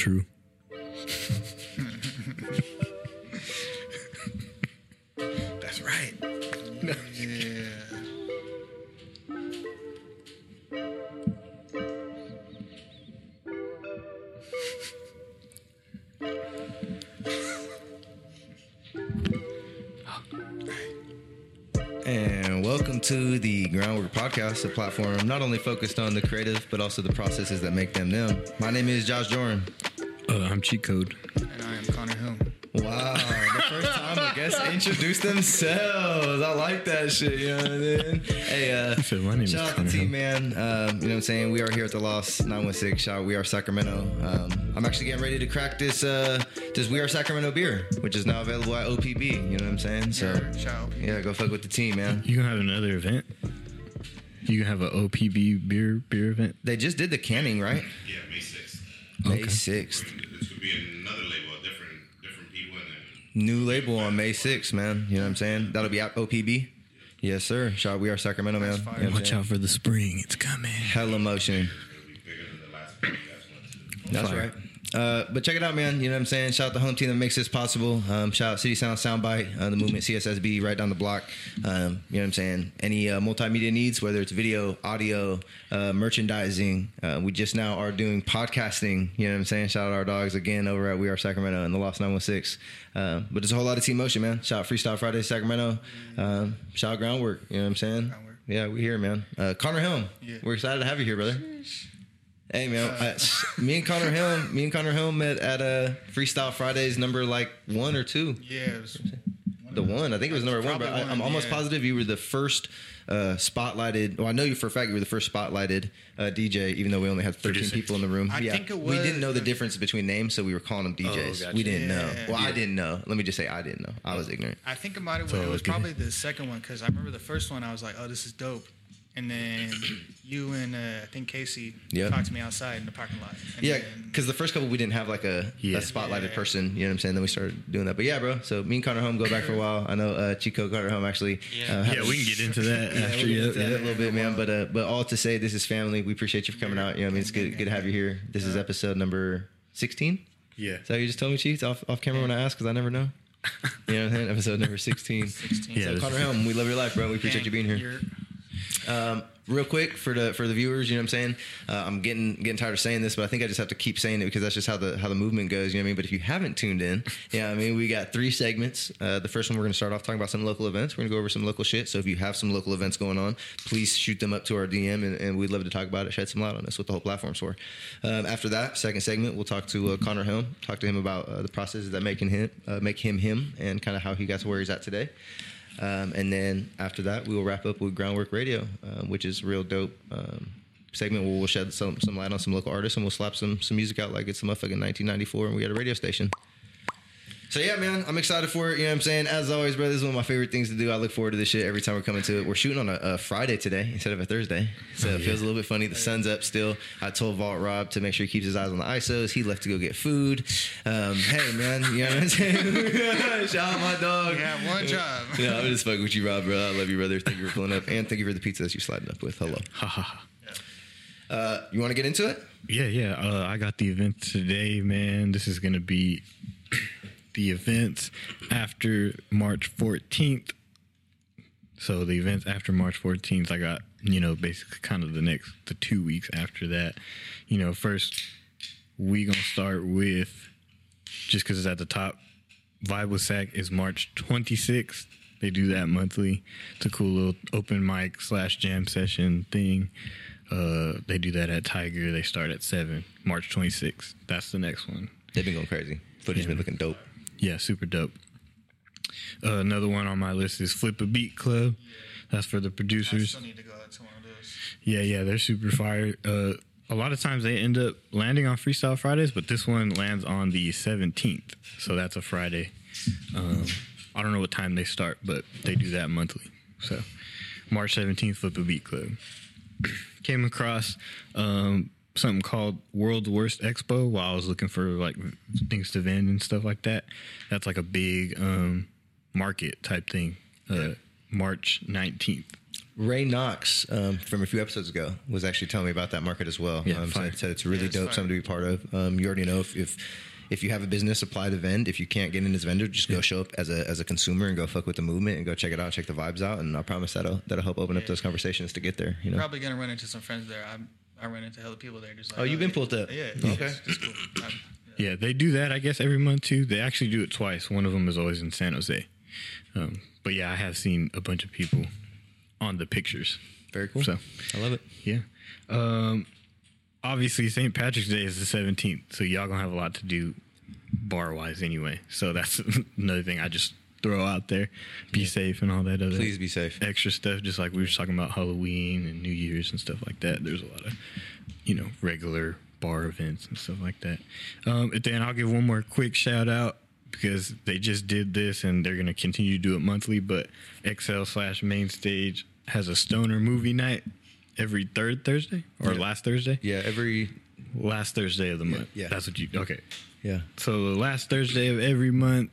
True. That's right. Yeah. And welcome to the Ground Wrk Podcast, a platform not only focused on the creative, but also the processes that make them them. My name is Josh Jorin. Uh, I'm cheat code. And I am Conner Helm. Wow, the first time a guest introduced themselves. I like that shit, you know what I mean? Hey, uh, I said, "My name is shout out to Connor T Hill." Man. Um, you know what I'm saying? We are here at the Lost 916. Shout out, we are Sacramento. Um, I'm actually getting ready to crack this uh, this We Are Sacramento beer, which is now available at OPB. You know what I'm saying? So Yeah, shout out. yeah, go fuck with the team, man. You gonna have another event? You gonna have an OPB beer beer event? They just did the canning, right? Yeah, May 6th. May Okay. 6th. This would be another label, different different people, and then New label on May 6th, man. You know what I'm saying? That'll be at OPB. Yes, sir. Shout out, we are Sacramento, man. You know fire. what I'm Watch saying? out for the spring. It's coming. Hella motion. it'll be bigger than the last one you guys went to. That's Fire. right. Uh, but check it out, man. You know what I'm saying? Shout out the home team that makes this possible. Um, shout out City Sound Soundbite, uh, the movement CSSB right down the block. Um, you know what I'm saying? Any uh, multimedia needs, whether it's video, audio, uh, merchandising. Uh, we just now are doing podcasting. You know what I'm saying? Shout out our dogs again over at We Are Sacramento and the Lost 916. Um, but there's a whole lot of team motion, man. Shout out Freestyle Friday Sacramento. Um, shout out Ground Wrk. You know what I'm saying? Ground Wrk. Yeah, we're here, man. Uh, Conner Helm. Yeah. We're excited to have you here, brother. Hey man, I, me and Conner Helm, me and Conner Helm met at uh, Freestyle Fridays number like one or two. Yeah, it was The one, I think it was number one, but Probably I, I'm one, almost yeah. positive you were the first uh, spotlighted. Well, I know you for a fact you were the first spotlighted uh, DJ, even though we only had 13 Producer. people in the room. I yeah, think it was. we didn't know the difference between names, so we were calling them DJs. gotcha. We didn't know. Yeah. Well, I didn't know. Let me just say I didn't know. I was ignorant. I think about it. So it was okay. probably the second one because I remember the first one. I was like, "Oh, this is dope," and then you and uh, I think Casey Yeah. talked to me outside in the parking lot. And Yeah, because the first couple we didn't have like a, Yeah. a spotlighted Yeah. person. You know what I'm saying? Then we started doing that. But yeah, bro. So me and Conner Helm go back for a while. I know uh, Chico Conner Helm actually. Yeah. uh, Yeah, we can get into that Yeah, after. we'll get Yeah, into that a little bit, man. But uh, but all to say, this is family. We appreciate you for coming out. You know, what I mean, it's good good to have you here. This is episode number 16. Yeah. So you just told me, Chief? Off, off camera when I asked, because I never know. You know what I'm saying? Episode number 16. 16. Yeah, So Conner is- Helm, we love your life, bro. We appreciate you being here. Um, real quick for the for the viewers, you know what I'm saying? Uh, I'm getting getting tired of saying this, but I think I just have to keep saying it because that's just how the how the movement goes. You know what I mean? But if you haven't tuned in, yeah, I mean, we got three segments. Uh, the first one we're going to start off talking about some local events. We're going to go over some local shit. So if you have some local events going on, please shoot them up to our DM, and, and we'd love to talk about it, shed some light on this. What the whole platform's for. Um, after that, second segment, we'll talk to uh, Conner Helm, talk to him about uh, the processes that making him uh, make him him, and kind of how he got to where he's at today. Um, and then after that, we will wrap up with Ground Wrk Radio, um, which is real dope um, segment where we'll shed some, some light on some local artists and we'll slap some some music out like it's a motherfucking 1994 and we had a radio station. So yeah, man, I'm excited for it. You know what I'm saying? As always, bro, this is one of my favorite things to do. I look forward to this shit every time we're coming to it. We're shooting on a, a Friday today instead of a Thursday, so it feels a little bit funny. The sun's up still. I told Vault Rob to make sure he keeps his eyes on the ISOs. He left to go get food. Um, hey, man, you know what I'm saying? Shout out my dog. You have one job. Yeah, I'm just fucking with you, Rob, bro. I love you, brother. Thank you for pulling up, and thank you for the pizza that you sliding up with. Hello. Ha ha ha. Uh, you want to get into it? Yeah, yeah. Uh, I got the event today, man. This is gonna be the events after March 14th. So the events after March 14th, I got you know basically kind of the next the two weeks after that. You know, first we gonna start with just because it's at the top. Vibe Sac is March 26th. They do that monthly. It's a cool little open mic slash jam session thing. Uh, they do that at Tiger. They start at seven. March 26th. That's the next one. They've been going crazy. Footage has been looking dope. Yeah, super dope. Uh, another one on my list is Flip a Beat Club. That's for the producers. still need to go to one of those. Yeah, yeah, they're super fire. Uh, a lot of times they end up landing on Freestyle Fridays, but this one lands on the 17th. So that's a Friday. Um, I don't know what time they start, but they do that monthly. So March 17th, Flip a Beat Club. Came across um, something called World's Worst Expo while I was looking for like things to vend and stuff like that. That's like a big um, market type thing. Uh, March 19th. Ray Knox um, from a few episodes ago was actually telling me about that market as well. Yeah, um, fire. said, said it's really Yeah, it's dope, fire. something to be part of. Um, you already know if, if if you have a business, apply to vend. If you can't get in as a vendor, just go show up as a as a consumer and go fuck with the movement and go check it out, check the vibes out, and I promise that'll that'll help open up those conversations to get there. You know. Probably gonna run into some friends there. I I run into hella people there. Just like, Oh, you've been yeah. pulled up. Yeah. Okay. It's, it's cool. I'm- Yeah, they do that, I guess, every month too. They actually do it twice. One of them is always in San Jose. Um, but yeah, I have seen a bunch of people on the pictures. Very cool. So, I love it. yeah. Um, obviously, St. Patrick's Day is the 17th, so y'all gonna have a lot to do bar wise anyway. So that's another thing I just throw out there. Be safe and all that other Please be safe. extra stuff, just like we were talking about Halloween and New Year's and stuff like that. There's a lot of, you know, regular bar events and stuff like that. Um, and then I'll give one more quick shout out because they just did this and they're going to continue to do it monthly. But XL slash Main Stage has a stoner movie night every third Thursday or Yeah. last Thursday. Yeah. Every. Last Thursday of the month. yeah. that's what you. Okay, Yeah. so the last Thursday of every month.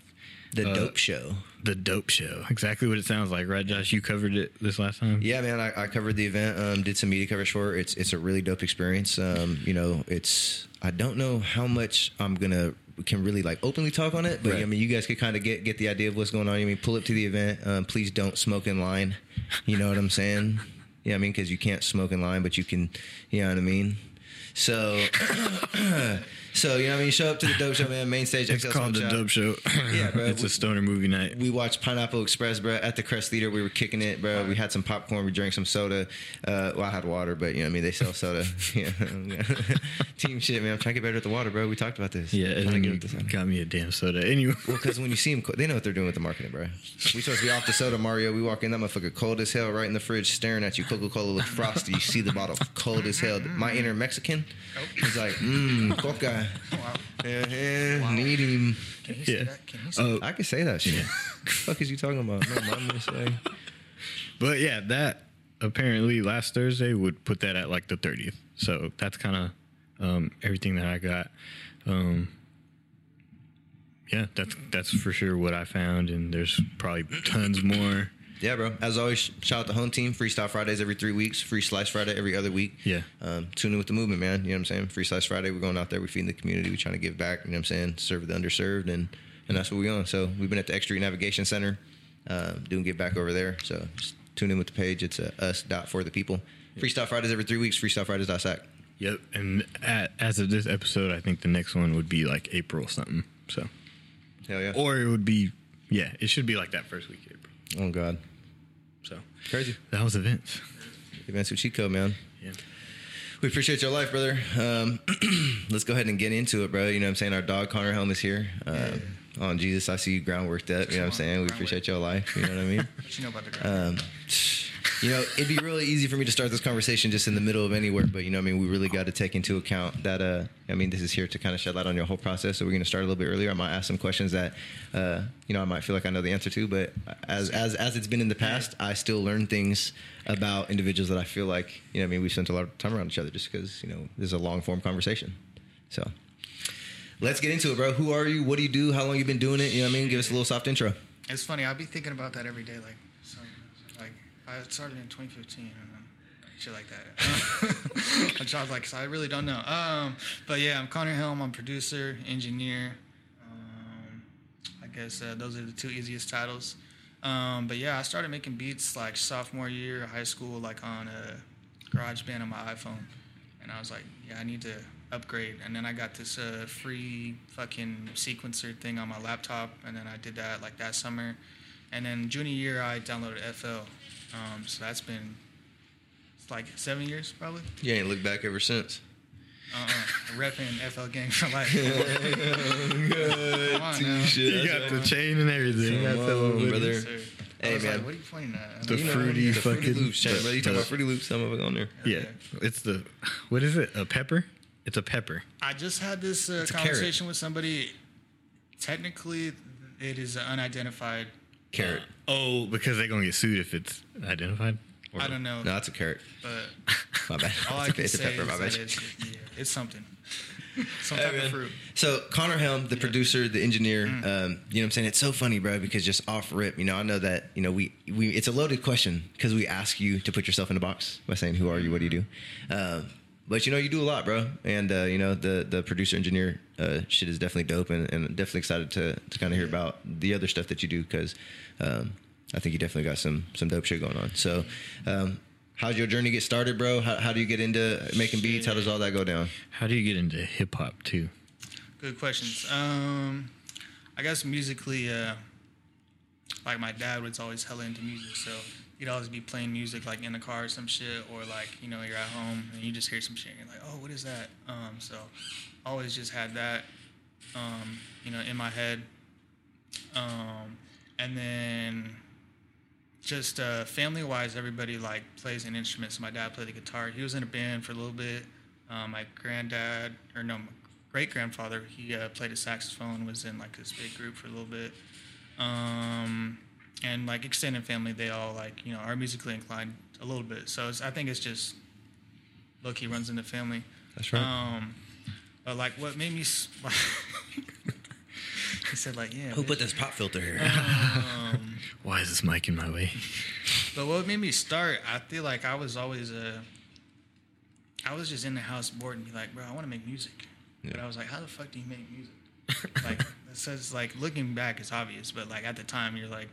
The Uh, dope show. The dope show, exactly what it sounds like, right, Josh? You covered it this last time. Yeah, man, I, I covered the event. Um, did some media coverage for it. It's it's a really dope experience. Um, you know, it's I don't know how much I'm gonna can really like openly talk on it, but Right. I mean, you guys could kind of get get the idea of what's going on. I mean, pull up to the event. Um, please don't smoke in line. You know what I'm saying? Yeah, I mean, because you can't smoke in line, but you can. You know what I mean? So, so you know, what I mean, show up to the dope show, man. Main stage. It's XL called the Dope Show. Yeah, bro. it's a stoner movie night. We watched Pineapple Express, bro, at the Crest Theater. We were kicking it, bro. We had some popcorn. We drank some soda. Uh, well, I had water, but you know, what I mean, they sell soda. yeah, team shit, man. I'm trying to get better at the water, bro. We talked about this. Yeah, and to get you with got me a damn soda. Anyway, Well, because when you see them, they know what they're doing with the marketing, bro. We supposed to be off the soda, Mario. We walk in, that motherfucker cold as hell, right in the fridge, staring at you. Coca Cola looks frosty. You see the bottle cold as hell. My inner Mexican, he's like, mmm, Coca. Wow. Yeah, yeah, need him. Can say Yeah. that? Can say oh, I can say that shit. the fuck is you talking about? No, I'm but yeah, that apparently last Thursday would put that at like the 30th. So that's kind of um, everything that I got. Um, yeah, that's that's for sure what I found, and there's probably tons more. Yeah, bro. As always, shout out the home team. Freestyle Fridays every three weeks. Free Slice Friday every other week. Yeah. Um, tune in with the movement, man. You know what I'm saying? Free Slice Friday. We're going out there. We're feeding the community. We're trying to give back. You know what I'm saying? Serve the underserved, and and that's what we're on. So we've been at the X Street Navigation Center, um, doing give back over there. So just tune in with the page. It's uh, us dot for the people. Freestyle Fridays every three weeks. Freestyle Fridays dot sac. Yep, and at, as of this episode, I think the next one would be like April something. So, Hell yeah. or it would be, yeah, it should be like that first week. Oh God, So crazy. that was events. Events with Chico, man. Yeah. We appreciate your life, brother. Um, let's go ahead and get into it, bro. You know what I'm saying? Our dog, Conner Helm, is here. Um, Oh, Jesus, I see you ground worked up. You know what I'm saying? We appreciate your life. You know what I mean? what you know about the ground? Um, you know, it'd be really easy for me to start this conversation just in the middle of anywhere, but you know, what I mean, we really got to take into account that. Uh, I mean, this is here to kind of shed light on your whole process. So we're going to start a little bit earlier. I might ask some questions that, uh, you know, I might feel like I know the answer to, but as as as it's been in the past, I still learn things about individuals that I feel like, you know, what I mean, we spent a lot of time around each other just because, you know, this is a long form conversation. So. Let's get into it, bro. Who are you? What do you do? How long you been doing it? You know what I mean? Give us a little soft intro. It's funny. I'll be thinking about that every day. Like, so, like I started in 2015 and shit like that. Which I was like, so I really don't know. Um, but yeah, I'm Conner Helm. I'm producer, engineer. Um, I guess uh, those are the two easiest titles. Um, but yeah, I started making beats like sophomore year of high school, like on a GarageBand on my iPhone. And I was like, yeah, I need to upgrade. And then I got this uh, free fucking sequencer thing on my laptop. And then I did that like that summer. And then junior year, I downloaded FL. Um, so that's been it's like seven years probably. You ain't looked back ever since. Uh-uh. Repping FL gang for life. Come on now. You got the chain and everything. Come That's on, all, brother. Yes. Hey, I was man. like, what are you pointing at? The I'm like, fruity the Fruity fucking- Loops chain, brother. You talking about Fruity Loops? Some of it on there. Yeah, it's the what is it? A pepper? It's a pepper. I just had this uh, It's carrot. conversation with somebody. Technically, it is an unidentified. Carrot. Oh, because they're gonna get sued if it's identified. Or- I don't know, No, that's a carrot. but My bad. all I it's, a, can it's a say pepper. My is bad. it's, yeah, it's something. Some type man. of fruit. So Conner Helm, the producer, the engineer, um, you know what I'm saying? It's so funny, bro, because just off rip, you know, I know that, you know, we, we it's a loaded question because we ask you to put yourself in a box by saying, who are you? What do you do? Um, but you know, you do a lot, bro. And, uh, you know, the, the producer engineer, uh, shit is definitely dope and, and definitely excited to, to kind of hear about the other stuff that you do. Cause, um, I think you definitely got some, some dope shit going on. So, um, how's your journey get started, bro? How, how do you get into making beats? How does all that go down? How do you get into hip hop too? Good questions. Um, I guess musically, uh, like my dad was always hella into music, so he'd always be playing music like in the car or some shit, or like you know you're at home and you just hear some shit and you're like, oh, what is that? Um, so always just had that, um, you know, in my head. Um, and then just uh, family wise, everybody like plays an instrument. So my dad played the guitar. He was in a band for a little bit. Um, my granddad, or no, great grandfather, he uh, played a saxophone. Was in like this big group for a little bit. Um, and like extended family, they all like you know are musically inclined a little bit. So it's, I think it's just look, he runs in the family. That's right. Um, but like what made me. s- he said like yeah. Who bitch. put this pop filter here? Um, Why is this mic in my way? But what made me start, I feel like I was always a, I was just in the house bored and be like, bro, I want to make music. But I was like, how the fuck do you make music? like, it says like looking back, it's obvious, but like at the time, you're like,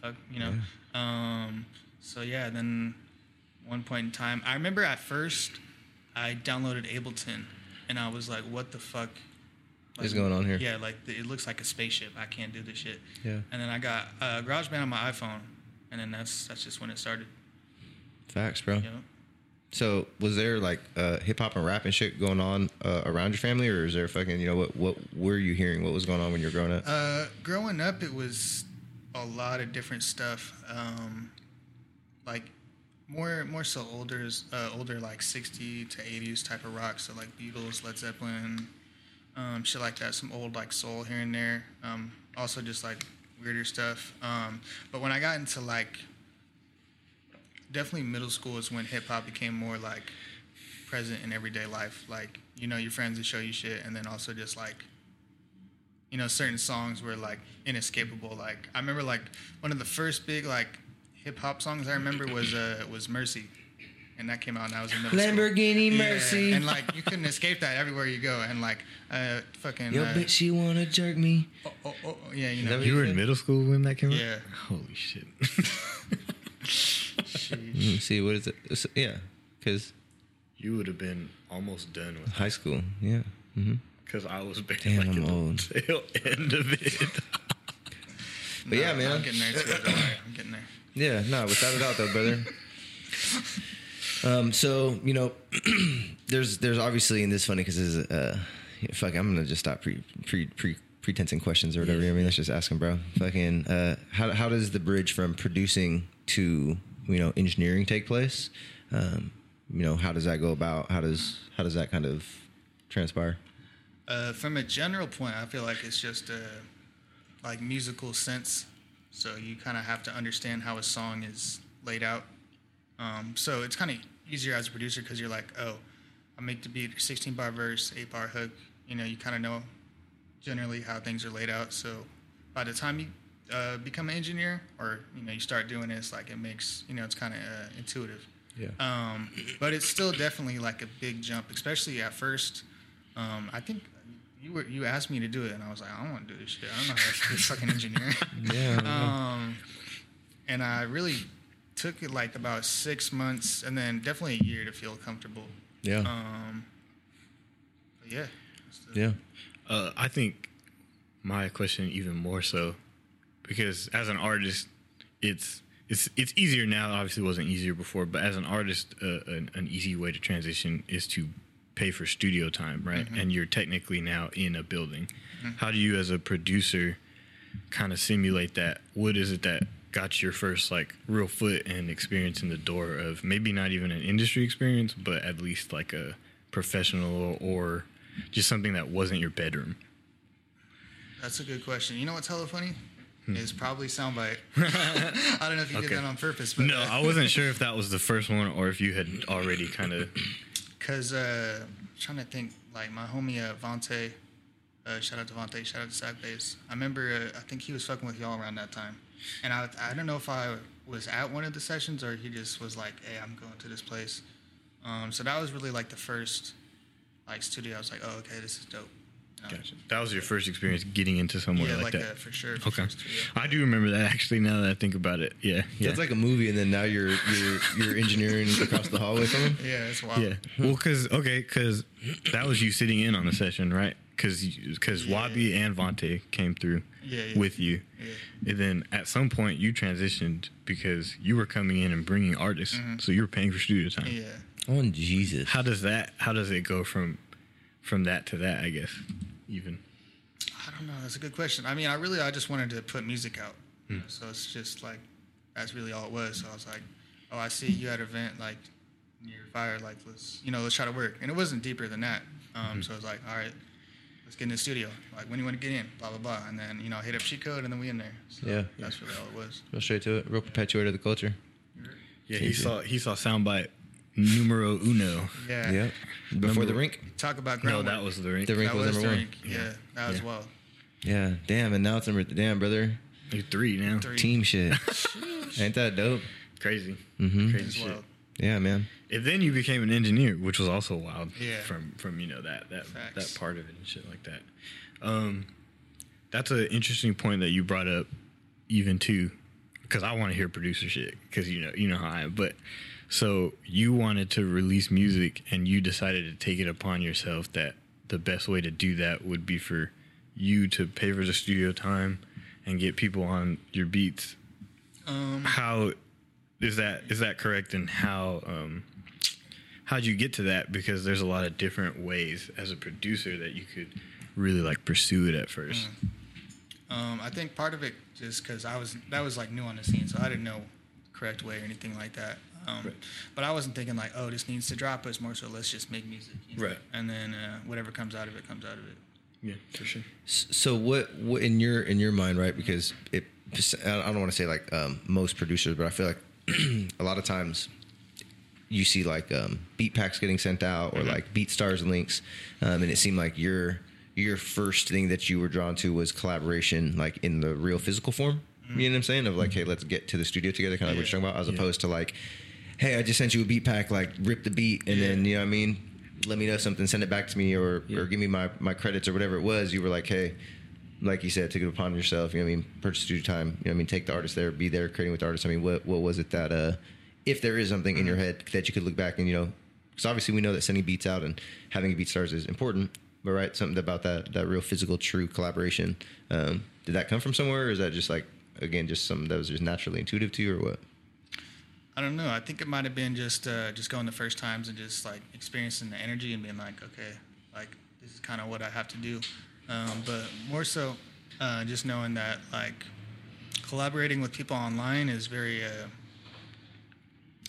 fuck, you know. Um, so yeah, then one point in time, I remember at first I downloaded Ableton, and I was like, what the fuck is going on here? Yeah, like it looks like a spaceship. I can't do this shit. Yeah. And then I got uh, GarageBand on my iPhone, and then that's that's just when it started. Facts, bro. You know. So, was there like uh, hip hop and rap and shit going on uh, around your family, or is there fucking you know what what were you hearing? What was going on when you were growing up? Uh, growing up, it was a lot of different stuff. Um, like more more so older uh, older like 60 to 80s type of rock. So like Beatles, Led Zeppelin, um, shit like that. Some old like soul here and there. Um, also just like weirder stuff. Um, but when I got into like definitely middle school is when hip hop became more like present in everyday life. Like you know your friends would show you shit, and then also just like you know certain songs were like inescapable. Like I remember like one of the first big like hip hop songs I remember was uh was Mercy. And that came out, and I was in middle school. Lamborghini Yeah, Mercy. and like you couldn't escape that everywhere you go, and like uh, fucking Yo, uh, bitch, she wanna jerk me. oh, oh, oh, yeah, you know, what You were said? in middle school when that came out? Yeah. Holy shit. Mm, See what is it? It's- yeah, because you would have been almost done with high school. Yeah. hmm because I was back Damn, like I'm in the old. tail end of it. But yeah, man. I'm getting there too. Don't worry, I'm getting there. Yeah, no, without a doubt, though, brother. Um, so you know, there's there's obviously, and this is funny because is uh, fuck. I'm gonna just stop pre pre pre pretensing questions or whatever. I mean, let's just ask them, bro. Fucking, uh, how how does the bridge from producing to you know engineering take place? Um, you know, how does that go about? How does how does that kind of transpire? Uh, from a general point, I feel like it's just a like musical sense. So you kind of have to understand how a song is laid out. Um, so it's kind of easier as a producer because you're like, oh, I make the beat 16 bar verse, 8 bar hook. You know, you kind of know generally how things are laid out. So by the time you uh, become an engineer or you know you start doing this, like it makes you know it's kind of uh, intuitive. Yeah. Um, but it's still definitely like a big jump, especially at first. Um, I think you were you asked me to do it, and I was like, I don't want to do this shit. I don't know how to be a fucking engineer. Yeah. um, and I really took it like about six months, and then definitely a year to feel comfortable. yeah. Um, but yeah. It's yeah. Uh, I think my question even more so because as an artist, it's it's it's easier now. Obviously, it wasn't easier before, but as an artist, uh, an, an easy way to transition is to pay for studio time, right? Mm-hmm. And you're technically now in a building. Mm-hmm. How do you, as a producer, kind of simulate that? What is it that got your first like real foot and experience in the door of maybe not even an industry experience, but at least like a professional or just something that wasn't your bedroom? That's a good question. You know what's hella funny? Hmm. Is probably Soundbyte. I don't know if you did that on purpose, but No, I wasn't sure if that was the first one or if you had already kind of. Cause uh, I'm trying to think, like my homie uh, Uh, shout out to Vontae. Shout out to Sack Bass. I remember. Uh, I think he was fucking with y'all around that time, and I I don't know if I was at one of the sessions or he just was like, "Hey, I'm going to this place." Um, so that was really like the first like studio. I was like, "Oh, okay, this is dope." You know? Gotcha. That was your first experience getting into somewhere Yeah, like, like that. that for sure. For Okay, sure, studio. I do remember that actually. Now that I think about it, yeah, yeah, That's like a movie, and then now you're you're you're engineering across the hallway from him. Yeah, it's wild. yeah. Well, because okay, because that was you sitting in on the session, right? Because because Yeah. Wabi and Vontae came through Yeah, yeah. with you, Yeah. and then at some point you transitioned because you were coming in and bringing artists, so you were paying for studio time. Mm-hmm. Yeah. Oh Jesus! How does that? How does it go from from that to that? I guess even. I don't know. That's a good question. I mean, I really, I just wanted to put music out. Hmm. So it's just like, that's really all it was. So I was like, oh, I see you at an event like near fire. Like, let's, you know, let's try to work. And it wasn't deeper than that. Um, Hmm. So I was like, all right, let's get in the studio. Like, when do you want to get in? Blah, blah, blah. And then, you know, hit up cheat code and then we in there. So Yeah. That's really all it was. Go straight to it. Real perpetuator of the culture. Yeah, he Easy. saw he saw Soundbyte numero uno. Yeah. Yep. Before the rink. Talk about No, that was the rink. The ring That was was number the one. rink. Yeah. That was Yeah. wild. Yeah. Damn. And now it's number. The damn, brother. You're three now. Three. Team shit. Ain't that dope? Crazy. Mm-hmm. Crazy shit. wild. Yeah, man. And then you became an engineer, which was also wild. Yeah. From from you know that that Facts. that part of it and shit like that. Um, that's an interesting point that you brought up, even too, because I want to hear producer shit because you know you know how I am. But so you wanted to release music and you decided to take it upon yourself that the best way to do that would be for you to pay for the studio time and get people on your beats. Um, how is that is that correct? And how um how'd you get to that? Because there's a lot of different ways as a producer that you could really like pursue it at first. Um, I think part of it just because I was that was like new on the scene, so I didn't know correct way or anything like that. Um, Right. But I wasn't thinking like, oh, this needs to drop. It's more so let's just make music, you know? Right. And then uh, whatever comes out of it comes out of it. yeah for sure So what, what in your in your mind, right? Because it, I don't want to say like um, most producers, but I feel like a lot of times you see like um, beat packs getting sent out or like BeatStars links, um, and it seemed like your your first thing that you were drawn to was collaboration, like in the real physical form. You know what I'm saying? Of like, hey, let's get to the studio together, kind of like what you're talking about, as Yeah. opposed to like, hey, I just sent you a beat pack, like rip the beat, and then you know what I mean. Let me know something, send it back to me, or or give me my my credits or whatever it was. You were like, hey, like you said, take it upon yourself. You know what I mean? Purchase studio time. You know what I mean? Take the artist there, be there, creating with the artist. I mean, what what was it that uh, if there is something in your head that you could look back and you know, because obviously we know that sending beats out and having BeatStars is important, but right, something about that that real physical, true collaboration. Um, did that come from somewhere, or is that just like again just something that was just naturally intuitive to you, or what? I don't know. I think it might have been just uh, just going the first times and just like experiencing the energy and being like, okay, like this is kind of what I have to do. Um, but more so, uh, just knowing that like collaborating with people online is very. Uh,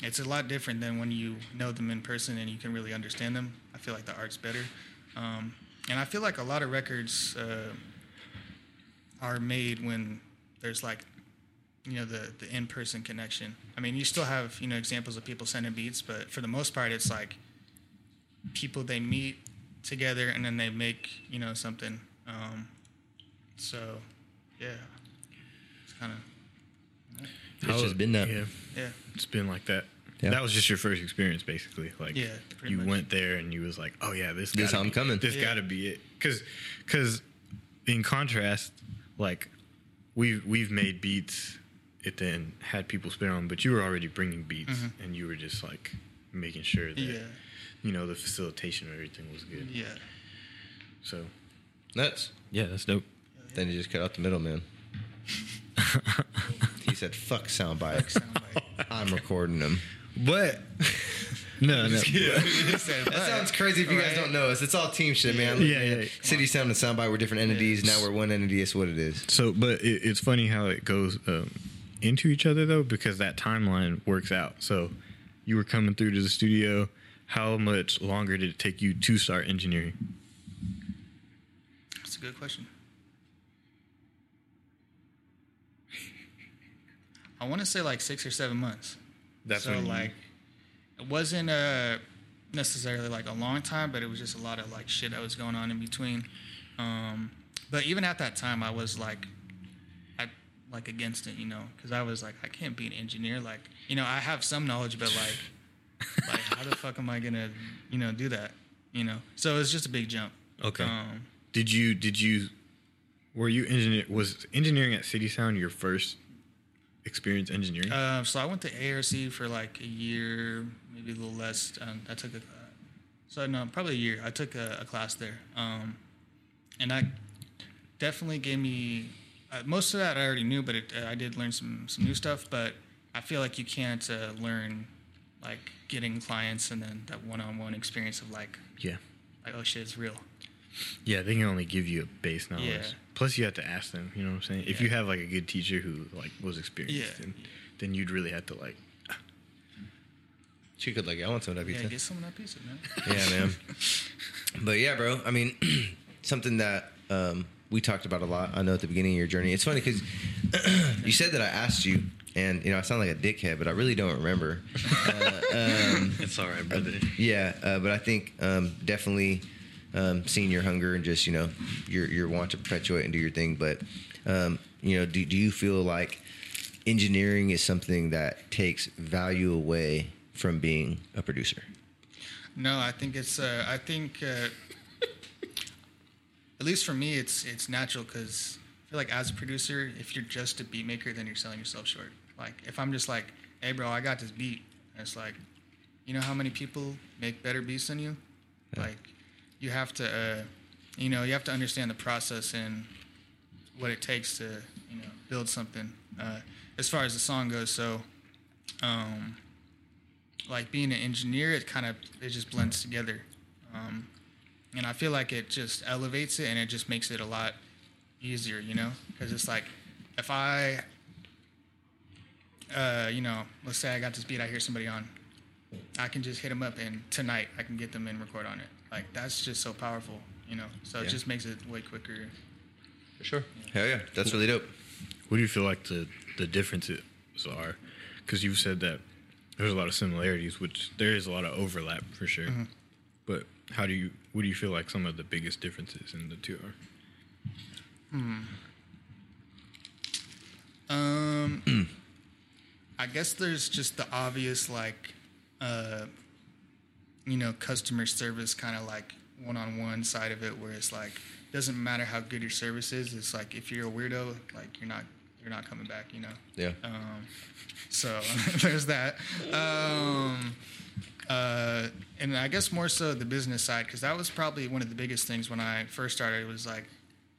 it's a lot different than when you know them in person and you can really understand them. I feel like the art's better, um, and I feel like a lot of records uh, are made when there's like you know the the in-person connection i mean you still have you know examples of people sending beats but for the most part it's like people they meet together and then they make you know something um so yeah it's kind of It's just been that. yeah yeah it's been like that Yeah. that was just your first experience basically like Yeah, you much. went there and you was like oh yeah this This how I'm coming. this Yeah. gotta be it because because in contrast like we've we've made beats it then had people spit on but you were already bringing beats and you were just like making sure that Mm-hmm. yeah you know the facilitation of everything was good yeah so Nuts. yeah that's dope Then you just cut out the middle, man. he said, "Fuck Soundbyte. Like Soundbyte. I'm recording them." but no no That sounds crazy if you guys Right. don't know us. It's all team shit, man. Yeah, yeah. City Sound and Soundbyte were different entities. Now we're one entity. It's what it is. So, but it, it's funny how it goes um, into each other though, because that timeline works out. So, you were coming through to the studio. How much longer did it take you to start engineering? that's a good question i want to say like six or seven months That's so like it wasn't uh necessarily like a long time but it was just a lot of like shit that was going on in between Um, but even at that time, I was like, like against it, you know, because I was like, I can't be an engineer. Like, you know, I have some knowledge, but like, like how the fuck am I gonna, you know, do that? You know, so it's just a big jump. Okay. Um, Did you did you were you engineer was engineering at City Sound your first experience engineering? Uh, so I went to ARC for like a year, maybe a little less. Um, I took a, so no, probably a year. I took a, a class there, um, and that definitely gave me uh, most of that I already knew, but it, uh, I did learn some some new stuff. But I feel like you can't uh, learn like getting clients and then that one-on-one experience of like yeah. like oh shit, it's real. Yeah, they can only give you a base knowledge. Yeah. Plus, you have to ask them. You know what I'm saying? If you have like a good teacher who like was experienced, Yeah. then, then you'd really have to like. She could like, I want some of that Yeah, pizza. get some of that pizza, man. Yeah, man. but yeah, bro. I mean, something that um, we talked about a lot. I know at the beginning of your journey. It's funny because you said that I asked you, and you know I sound like a dickhead, but I really don't remember. Uh, um, It's all right, brother. yeah, uh, but I think um, definitely um, seeing your hunger and just you know your your want to perpetuate and do your thing. But um, you know, do do you feel like engineering is something that takes value away from being a producer? No, I think it's. Uh, I think, uh, at least for me, it's it's natural because I feel like as a producer, if you're just a beat maker, then you're selling yourself short. Like if I'm just like, hey, bro, I got this beat. And it's like, you know how many people make better beats than you? Like, you have to, uh, you know, you have to understand the process and what it takes to, you know, build something. Uh, as far as the song goes, so. Um, like being an engineer, it kind of it just blends together, um, and I feel like it just elevates it and it just makes it a lot easier, you know, because it's like if I, uh, you know, let's say I got this beat, I hear somebody on, I can just hit them up and tonight I can get them and record on it. Like that's just so powerful, you know. So it just makes it way quicker. For sure. Hell yeah, that's really dope. What do you feel like the the differences are? Because you've said that there's a lot of similarities, which there is a lot of overlap for sure. Mm-hmm. But how do you? What do you feel like some of the biggest differences in the two are? Um, I guess there's just the obvious, like, uh, you know, customer service kind of like one-on-one side of it, where it's like doesn't matter how good your service is. It's like if you're a weirdo, like you're not you're not coming back. You know. Yeah. Um, so there's that. Um, uh, and I guess more so the business side, because that was probably one of the biggest things when I first started. Was like,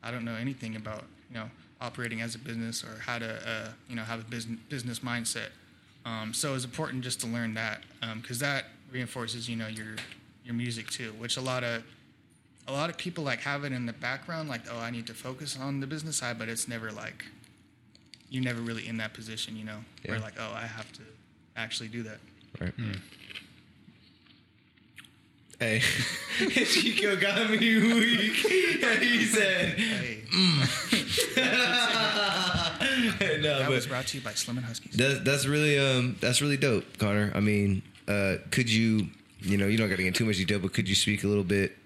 I don't know anything about you know operating as a business or how to uh, you know have a business business mindset. Um, so it's important just to learn that because that reinforces you know your your music too, which a lot of a lot of people like have it in the background, like oh I need to focus on the business side, but it's never like you're never really in that position, you know, where like oh I have to actually do that. Right. Hey, Chico got me weak. he said, Hey, "No, that was brought to you by Slim and Huskies. that's that's really um that's really dope, Conner. I mean, uh, could you, you know, you don't got to get too much detail, but could you speak a little bit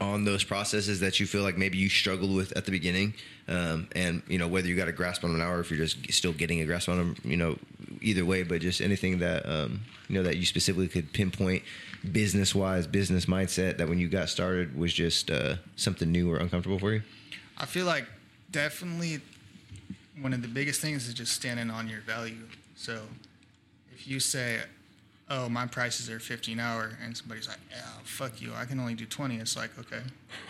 on those processes that you feel like maybe you struggled with at the beginning, um, and you know whether you got a grasp on them now or if you're just still getting a grasp on them, you know, either way. But just anything that um, you know that you specifically could pinpoint, business wise, business mindset that when you got started was just uh, something new or uncomfortable for you. I feel like definitely one of the biggest things is just standing on your value. So if you say, "Oh, my prices are 50 an hour," and somebody's like, "Yeah, fuck you, I can only do 20," it's like, okay,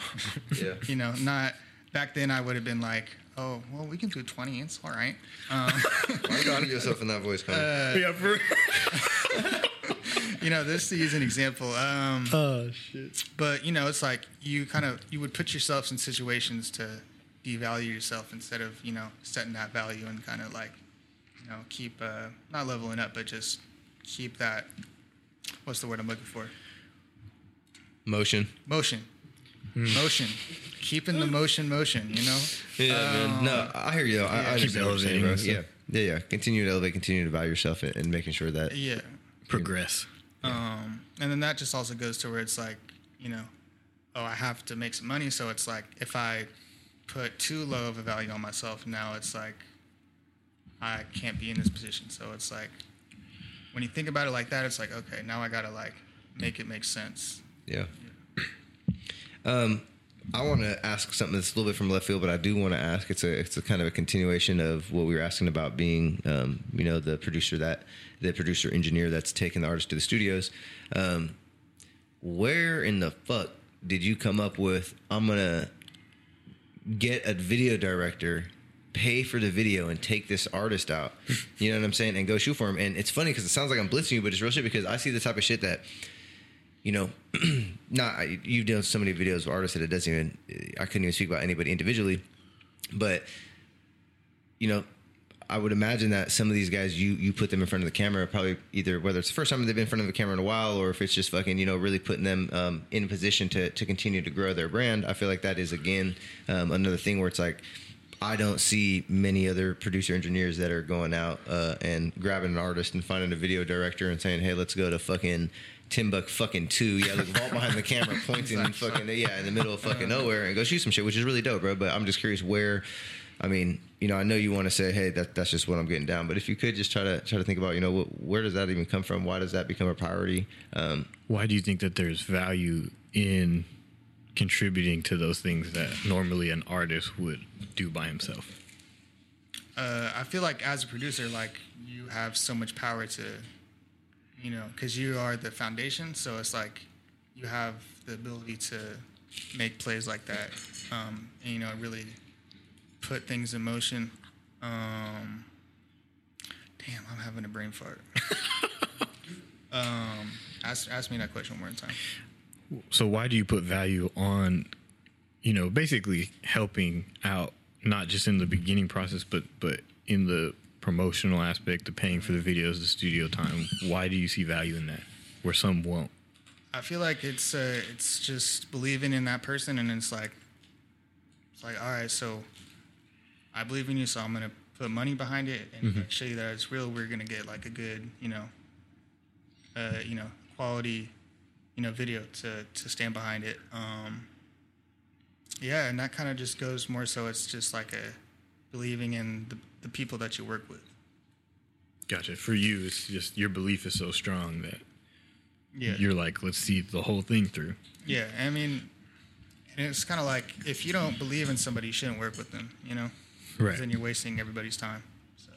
Yeah. you know, not back then. I would have been like, "Oh, well, we can do 20. It's all right." Um, Why you honor yourself in that voice, Conner? yeah, for you know, this is an example. Um, oh shit. but you know it's like you kind of you would put yourselves in situations to devalue yourself instead of you know setting that value and kind of like you know keep uh, not leveling up but just keep that what's the word i'm looking for Motion. motion motion keeping the motion motion you know Yeah, man. No, I hear you. Though. I, I yeah. understand Keep what you're saying, bro. elevating Yeah, yeah, yeah. Continue to elevate, continue to value yourself, and, and making sure that yeah Progress. um, and then that just also goes to where it's like you know oh, I have to make some money. So it's like if I put too low of a value on myself, now it's like I can't be in this position. So it's like when you think about it like that, it's like okay, now I gotta like make it make sense. Yeah. Um, I want to ask something that's a little bit from left field, but I do want to ask. It's a it's a kind of a continuation of what we were asking about being, um, you know, the producer that the producer engineer that's taking the artist to the studios. Um, where in the fuck did you come up with? I'm gonna get a video director, pay for the video, and take this artist out. You know what I'm saying? And go shoot for him. And it's funny because it sounds like I'm blitzing you, but it's real shit because I see the type of shit that you know, not you've done so many videos with artists that it doesn't even. I couldn't even speak about anybody individually, but you know, I would imagine that some of these guys, you you put them in front of the camera, probably either whether it's the first time they've been in front of the camera in a while, or if it's just fucking, you know, really putting them um, in a position to to continue to grow their brand. I feel like that is again um, another thing where it's like. I don't see many other producer engineers that are going out uh, and grabbing an artist and finding a video director and saying, "Hey, let's go to fucking Timbuk fucking two, yeah, like vault behind the camera, pointing and fucking yeah, in the middle of fucking nowhere, and go shoot some shit, which is really dope, bro. But I'm just curious where, I mean, you know, I know you want to say, hey, that that's just what I'm getting down, but if you could just try to try to think about, you know, what, where does that even come from? Why does that become a priority? Um, Why do you think that there's value in contributing to those things that normally an artist would do by himself? uh, I feel like as a producer, like you have so much power to, you know, because you are the foundation. So it's like you have the ability to make plays like that, um, and you know, really put things in motion. Um, damn, I'm having a brain fart. um, ask ask me that question one more time. So why do you put value on, you know, basically helping out not just in the beginning process, but but in the promotional aspect, the paying for the videos, the studio time? Why do you see value in that, where some won't? I feel like it's uh, it's just believing in that person, and it's like it's like all right, so I believe in you, so I'm gonna put money behind it and like, show you that it's real. We're gonna get like a good, you know, uh, you know, quality, you know, video to to stand behind it. Um, yeah, and that kind of just goes more so. It's just like a believing in the, the people that you work with. Gotcha. For you, it's just your belief is so strong that Yeah, you're like, let's see the whole thing through. Yeah, I mean, and it's kind of like if you don't believe in somebody, you shouldn't work with them. You know, Right. Then you're wasting everybody's time. So,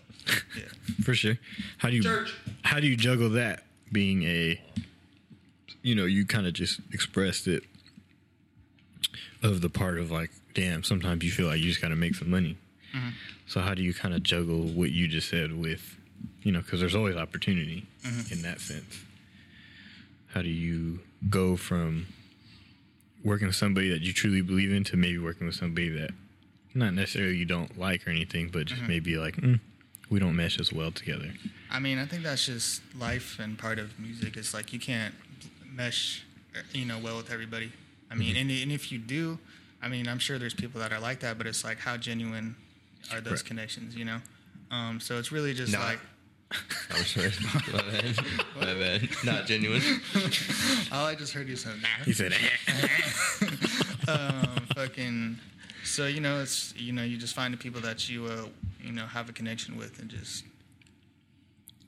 yeah. For sure. How do you Church. how do you juggle that being a you know, you kind of just expressed it of the part of like, damn, sometimes you feel like you just got to make some money. Mm-hmm. So how do you kind of juggle what you just said with, you know, because there's always opportunity mm-hmm. in that sense. How do you go from working with somebody that you truly believe in to maybe working with somebody that not necessarily you don't like or anything, but just mm-hmm. maybe like, mm, we don't mesh as well together. I mean, I think that's just life and part of music. It's like you can't mesh, uh, you know, well with everybody. I mean, and, and if you do, I mean, I'm sure there's people that are like that, but it's like how genuine are those Correct. connections, you know? Um, so it's really just Nah. like I'm sorry, my bad, my bad, not genuine. all I just heard you say. He said, um, fucking. So you know, it's you know, you just find the people that you uh, you know have a connection with and just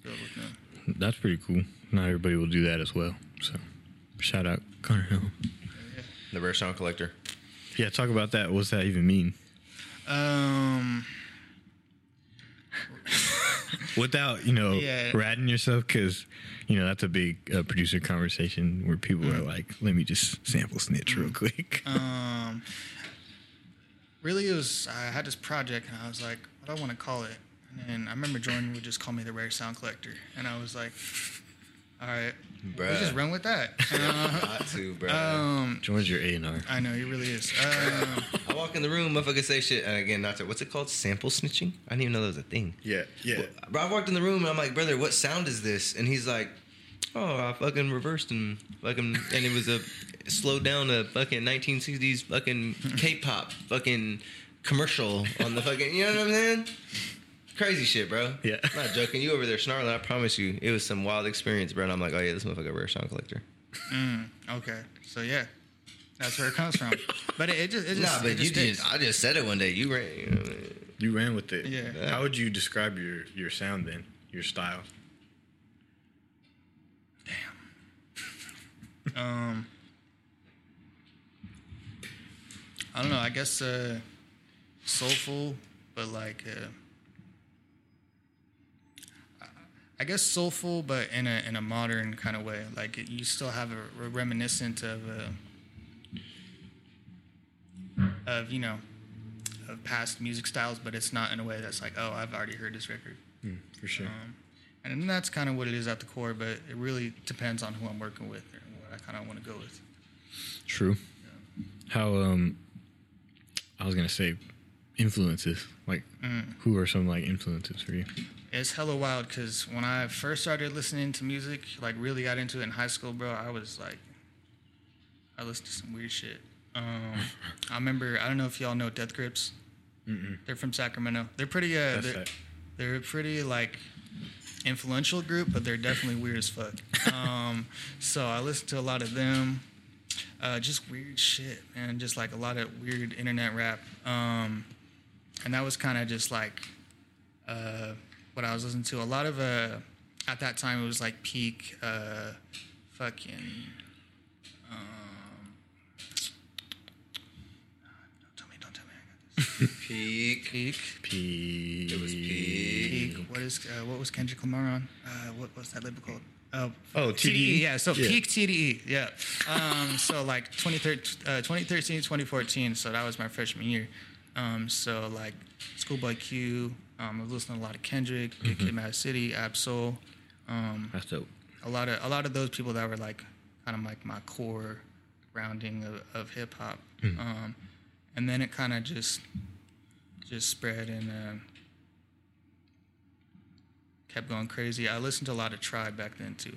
build with them. That's pretty cool. Not everybody will do that as well. So, shout out Conner Helm. The rare sound collector. Yeah, talk about that. What's that even mean? Um, Without, you know, Yeah. ratting yourself, because, you know, that's a big uh, producer conversation where people are like, let me just sample snitch real quick. um, really, it was I had this project and I was like, what do I want to call it? And then I remember Jordan would just call me the rare sound collector, and I was like, all right, let's just run with that. Uh, Got to, bro. um, Joins your A&R. I know he really is. Um, I walk in the room, motherfucker say shit, and again, not to what's it called? Sample snitching? I didn't even know that was a thing. Yeah, yeah. Bro, I walked in the room and I'm like, brother, what sound is this? And he's like, oh, I fucking reversed and fucking, and it was a slowed down a fucking 1960s fucking K-pop fucking commercial on the fucking, you know what I'm saying? Crazy shit, bro. Yeah. I'm not joking. You over there snarling. I promise you, it was some wild experience, bro. And I'm like, oh yeah, this motherfucker a rare sound collector. mm, okay, so yeah, That's where it comes from. But it, it just it just nah, but it you just sticks. just I just said it one day. You ran. You know, You ran with it. Yeah. How would you describe your your sound then? Your style? Damn. um, I don't know. I guess uh, soulful, but like, uh, I- guess soulful, but in a in a modern kind of way. Like it, you still have a, a reminiscent of uh, of you know of past music styles, but it's not in a way that's like, oh, I've already heard this record. Hmm, for sure. Um, and that's kind of what it is at the core, but it really depends on who I'm working with and what I kind of want to go with. True. How um I was gonna say influences. Like Mm. who are some like influences for you? It's hella wild because when I first started listening to music, like really got into it in high school, bro, I was like, I listened to some weird shit. Um, I remember, I don't know if y'all know Death Grips. Mm-mm. They're from Sacramento. They're pretty, uh, they're, they're pretty like influential group, but they're definitely weird as fuck. Um, so I listened to a lot of them. Uh, just weird shit, and just like a lot of weird internet rap. Um, and that was kind of just like uh, what I was listening to. A lot of uh, at that time it was like peak uh, fucking. Um, don't tell me, don't tell me. I got this. peak. Peak. P. It was peak. Peak. What is uh, what was Kendrick Lamar on? Uh, what was that label called? Oh, Oh, TDE. Yeah, so Yeah. peak TDE. Yeah. Um, so like 2013, uh, 2013, 2014. So that was my freshman year. Um, so like Schoolboy Q. Um, I was listening to a lot of Kendrick, Big Kid, Mad City, Ab-Soul. Um, That's dope. a lot of a lot of those people that were like kind of like my core grounding of, of hip hop. Um, and then it kind of just just spread and uh, kept going crazy. I listened to a lot of Tribe back then too.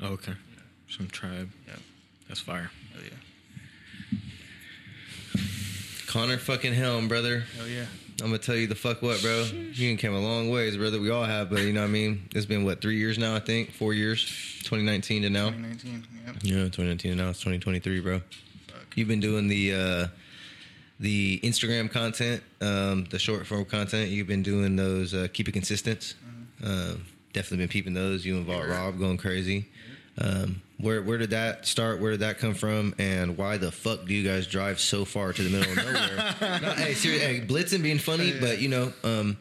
Oh, okay. Some tribe. Yeah, That's fire. hell yeah, Conner fucking Helm, brother. hell yeah. I'm gonna tell you the fuck what, bro. You came a long ways, brother. We all have, but you know what I mean. It's been what three years now, I think. Four years, 2019 to now. 2019. Yep. Yeah, 2019 to now. It's 2023, bro. Fuck. You've been doing the uh, the Instagram content, um, the short form content. You've been doing those. Uh, keep it consistent. Um, definitely been peeping those. You and Vault Rob going crazy. Um, where where did that start? Where did that come from? And why the fuck do you guys drive so far to the middle of nowhere? no, hey, seriously, hey, blitzing being funny, but you know. Um,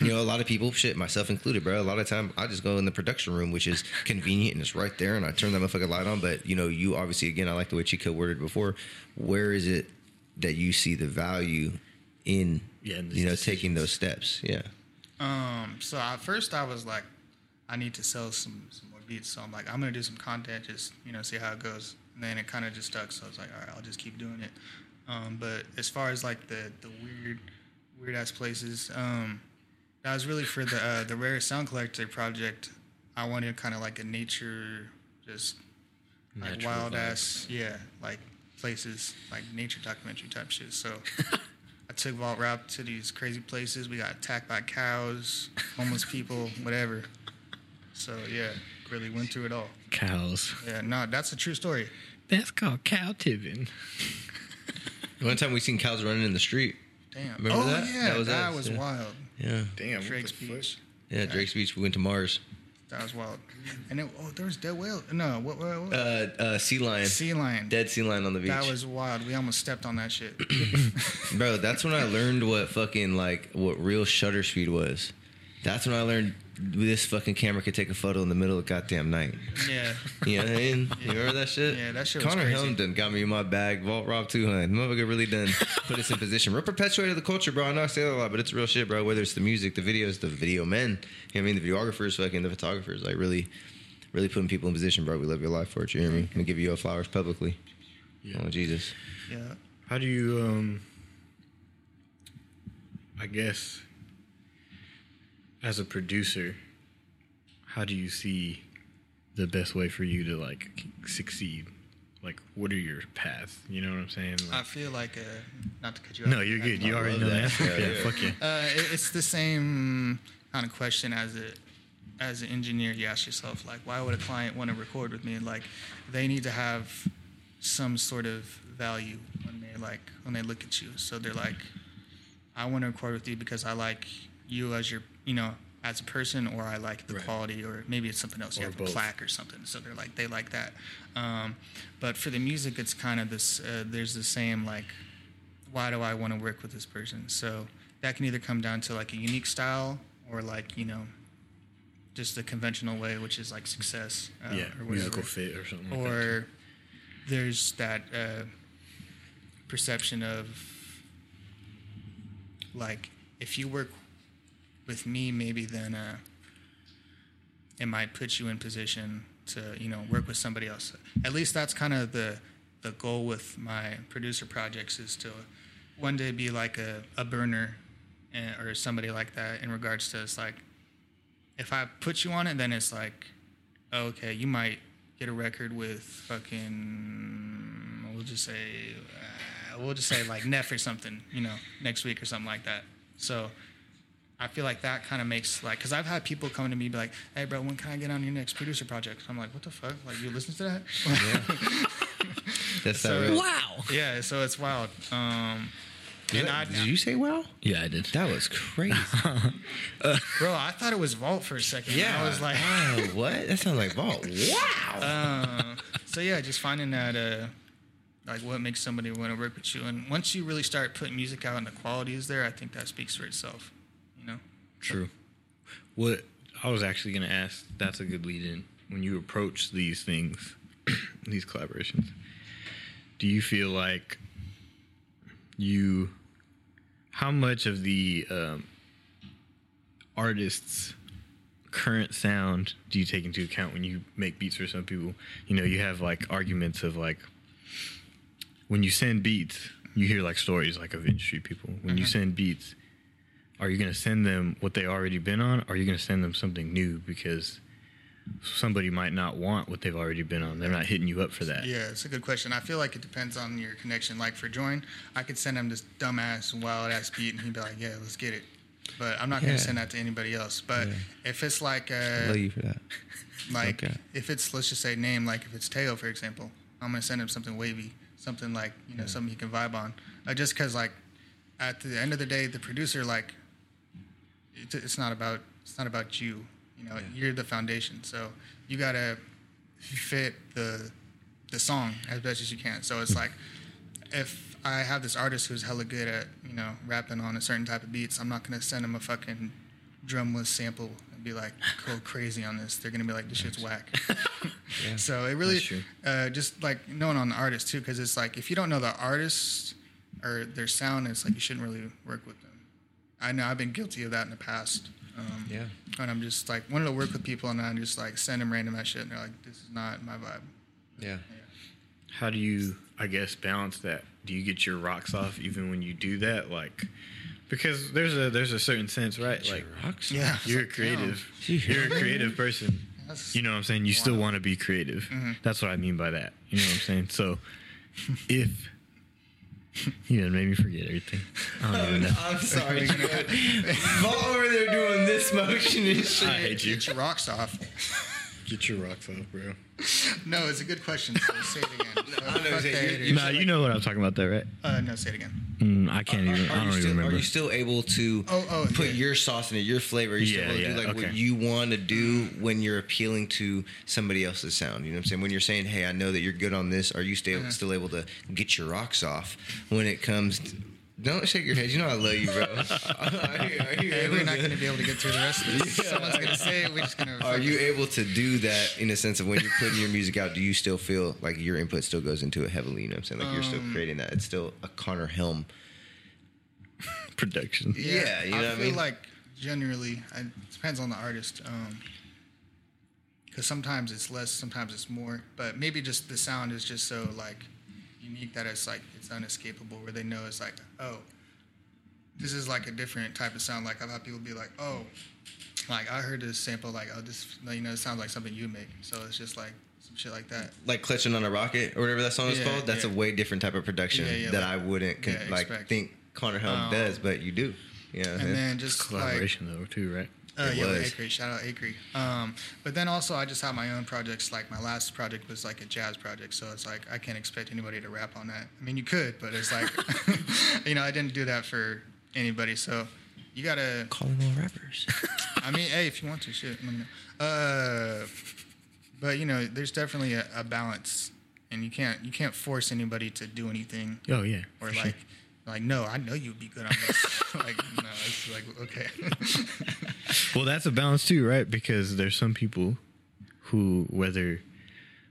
you know, a lot of people, shit, myself included, bro. A lot of time, I just go in the production room, which is convenient and it's right there, and I turn that motherfucking light on. But you know, you obviously, again, I like the way Chico worded before. Where is it that you see the value in, Yeah, in you know, decisions. taking those steps? Yeah, Um, so at first I was like, I need to sell some some more beats. So I'm like, I'm gonna do some content, just you know, see how it goes. And then it kind of just stuck. So I was like, all right, I'll just keep doing it. Um, but as far as like the the weird weird ass places, um, that was really for the uh, the rare sound collector project. I wanted kind of like a nature, just like Natural wild ass, yeah, like places like nature documentary type shit. So. I took Vault Rob to these crazy places. We got attacked by cows, homeless people, whatever. So yeah, really went through it all. Cows. Yeah, no, that's a true story. That's called cow tipping. one time we seen cows running in the street. Damn. Remember oh that? yeah, That that was was, yeah. wild. Yeah, Damn. Drake's what the? Beach. yeah. Drake's Beach. We went to Mars. That was wild. And it, oh, there was dead whale. No, what? what, what? Uh, uh, sea lion, sea lion. dead sea lion on the beach. That was wild. We almost stepped on that shit. Bro, that's when I learned what fucking like what real shutter speed was. That's when I learned this fucking camera could take a photo in the middle of goddamn night. yeah. You know what I mean? You remember that shit? Yeah, that shit was Conner crazy. Helm done got me in my bag. Vault Rob 200. Motherfucker really done put us in position. We're perpetuated the culture, bro. I know I say that a lot, but it's real shit, bro. Whether it's the music, the videos, the video men, you know what I mean? The videographers, fucking the photographers, like really, really putting people in position, bro. We live your life for it. You hear me? I mean? I'm gonna give you your flowers publicly. Yeah. Oh, Jesus. Yeah. How do you um I guess as a producer, how do you see the best way for you to like succeed? Like what are your paths? You know what I'm saying? I feel like, uh, not to cut you off. no, you're good. You I already love know the that. answer. Yeah, Yeah, yeah. fuck yeah. Uh, it- it's the same kind of question as it as an engineer. You ask yourself like, why would a client want to record with me? Like, they need to have some sort of value when they like when they look at you. So they're like, I want to record with you because I like you as your you know as a person, or I like the Right. quality, or maybe it's something else. You have both. a plaque or something. So they're like they like that. Um, but for the music, it's kind of this. Uh, there's the same like, why do I want to work with this person? So that can either come down to like a unique style or like you know just the conventional way, which is like success. Uh, yeah, or musical fit or something. like that. Or there's that uh, perception of like if you work with me, maybe then uh, it might put you in position to you know work with somebody else. At least that's kind of the the goal with my producer projects is to one day be like a, a burner and, or somebody like that in regards to it's like if I put you on it, then it's like okay, you might get a record with fucking we'll just say uh, we'll just say like Neff or something, you know, next week or something like that. So I feel like that kind of makes like because I've had people come to me be like, "Hey, bro, when can I get on your next producer project?" I'm like, "What the fuck? Like, you listen to that?" That's So- that wow. yeah, so it's wild. Um, Did, and that- I, did you say wow? Yeah, I did. That was crazy. bro, I thought it was Vault for a second. Yeah, I was like, oh, what? That sounds like vault. Wow. uh, so yeah, just finding that uh, like what makes somebody want to work with you, and once you really start putting music out and the quality is there, I think that speaks for itself. True. What I was actually going to ask, that's a good lead in. When you approach these things, these collaborations, do you feel like you, how much of the um, artist's current sound do you take into account when you make beats for some people? You know, you have like arguments of like, when you send beats, you hear like stories like of industry people. When you send beats, are you going to send them what they already been on? Or are you going to send them something new because somebody might not want what they've already been on? They're not hitting you up for that. Yeah, it's a good question. I feel like it depends on your connection. Like for Jorin, I could send him this dumbass, wild ass beat, and he'd be like, "Yeah, let's get it." But I'm not Yeah. gonna send that to anybody else. But Yeah. if it's like, I uh, love you for that. like Okay. if it's let's just say name, like if it's Teo, for example, I'm gonna send him something wavy, something like you know something he can vibe on. Uh, just because like at the end of the day, the producer like it, it's not about it's not about you. You know, you're the foundation, so you gotta fit the the song as best as you can. So it's like if I have this artist who's hella good at you know rapping on a certain type of beats, I'm not gonna send him a fucking drumless sample and be like go crazy on this. They're gonna be like this shit's whack. So it really uh, just like knowing on the artist too, because it's like if you don't know the artist or their sound, it's like you shouldn't really work with them. I know I've been guilty of that in the past. Um, Yeah. And I'm just like wanted to work with people, and I'm just like send them random ass shit, and they're like, "This is not my vibe." Yeah. How do you, I guess, balance that? Do you get your rocks off even when you do that? Like, because there's a there's a certain sense, right? Like, rocks. Yeah. you're a like, damn. creative. Gee. You're a creative person. That's- You know what I'm saying? You still want to be creative. Mm-hmm. That's what I mean by that. You know what I'm saying? So, if you know, made me forget everything. I don't even know. I'm sorry. Vault over there doing this motion and shit. I hate you. Get your rocks off. Get your rocks off, bro. No, it's a good question. So say it again. I know, Fuck say you- you Nah, you know what I'm talking about, though, right? Uh, no, say it again. Mm, I can't even. Are, I don't you even still, remember. are you still able to Oh, oh, put yeah. your sauce in it, your flavor? Are you still Yeah, able to yeah, do like what you want to do when you're appealing to somebody else's sound? You know what I'm saying? When you're saying, "Hey, I know that you're good on this," are you still Uh-huh. still able to get your rocks off when it comes? To, don't shake your head. You know I love you, bro. are you, are you Hey, able we're not to- going to be able to get through the rest of this. Someone's going to say it. We're just going to. Are you able to do that in a sense of when you're putting your music out? Do you still feel like your input still goes into it heavily? You know what I'm saying? Like you're still Um, creating that. It's still a Conner Helm. production. Yeah, you know I what I feel mean? like generally, I- it depends on the artist. Because sometimes it's less, sometimes it's more. But maybe just the sound is just so like unique that it's like it's unescapable. Where they know it's like, oh, this is like a different type of sound. Like I've had people be like, oh, like I heard this sample, like oh, this, you know, it sounds like something you make. So it's just like some shit like that. like clutching on a rocket or whatever that song is Yeah, called. That's yeah. a way different type of production Yeah, yeah, that like- I wouldn't con- yeah, like expect. think Conner Helm Um, does, but you do. Yeah, And then just like Collaboration though, too, right? Uh, It yeah, with was. Acrea. Shout out Acrea. Um, but then also I just have my own projects. Like my last project was like a jazz project, so it's like I can't expect anybody to rap on that. I mean, you could, but it's like, you know, I didn't do that for anybody. So you gotta. Calling all rappers. I mean, hey, if you want to, shit. let me know. Uh, but you know, there's definitely a, a balance, and you can't you can't force anybody to do anything Oh yeah. or for like. sure. Like no, I know you'd be good on this. like no, it's like okay. Well, that's a balance too, right? Because there's some people who whether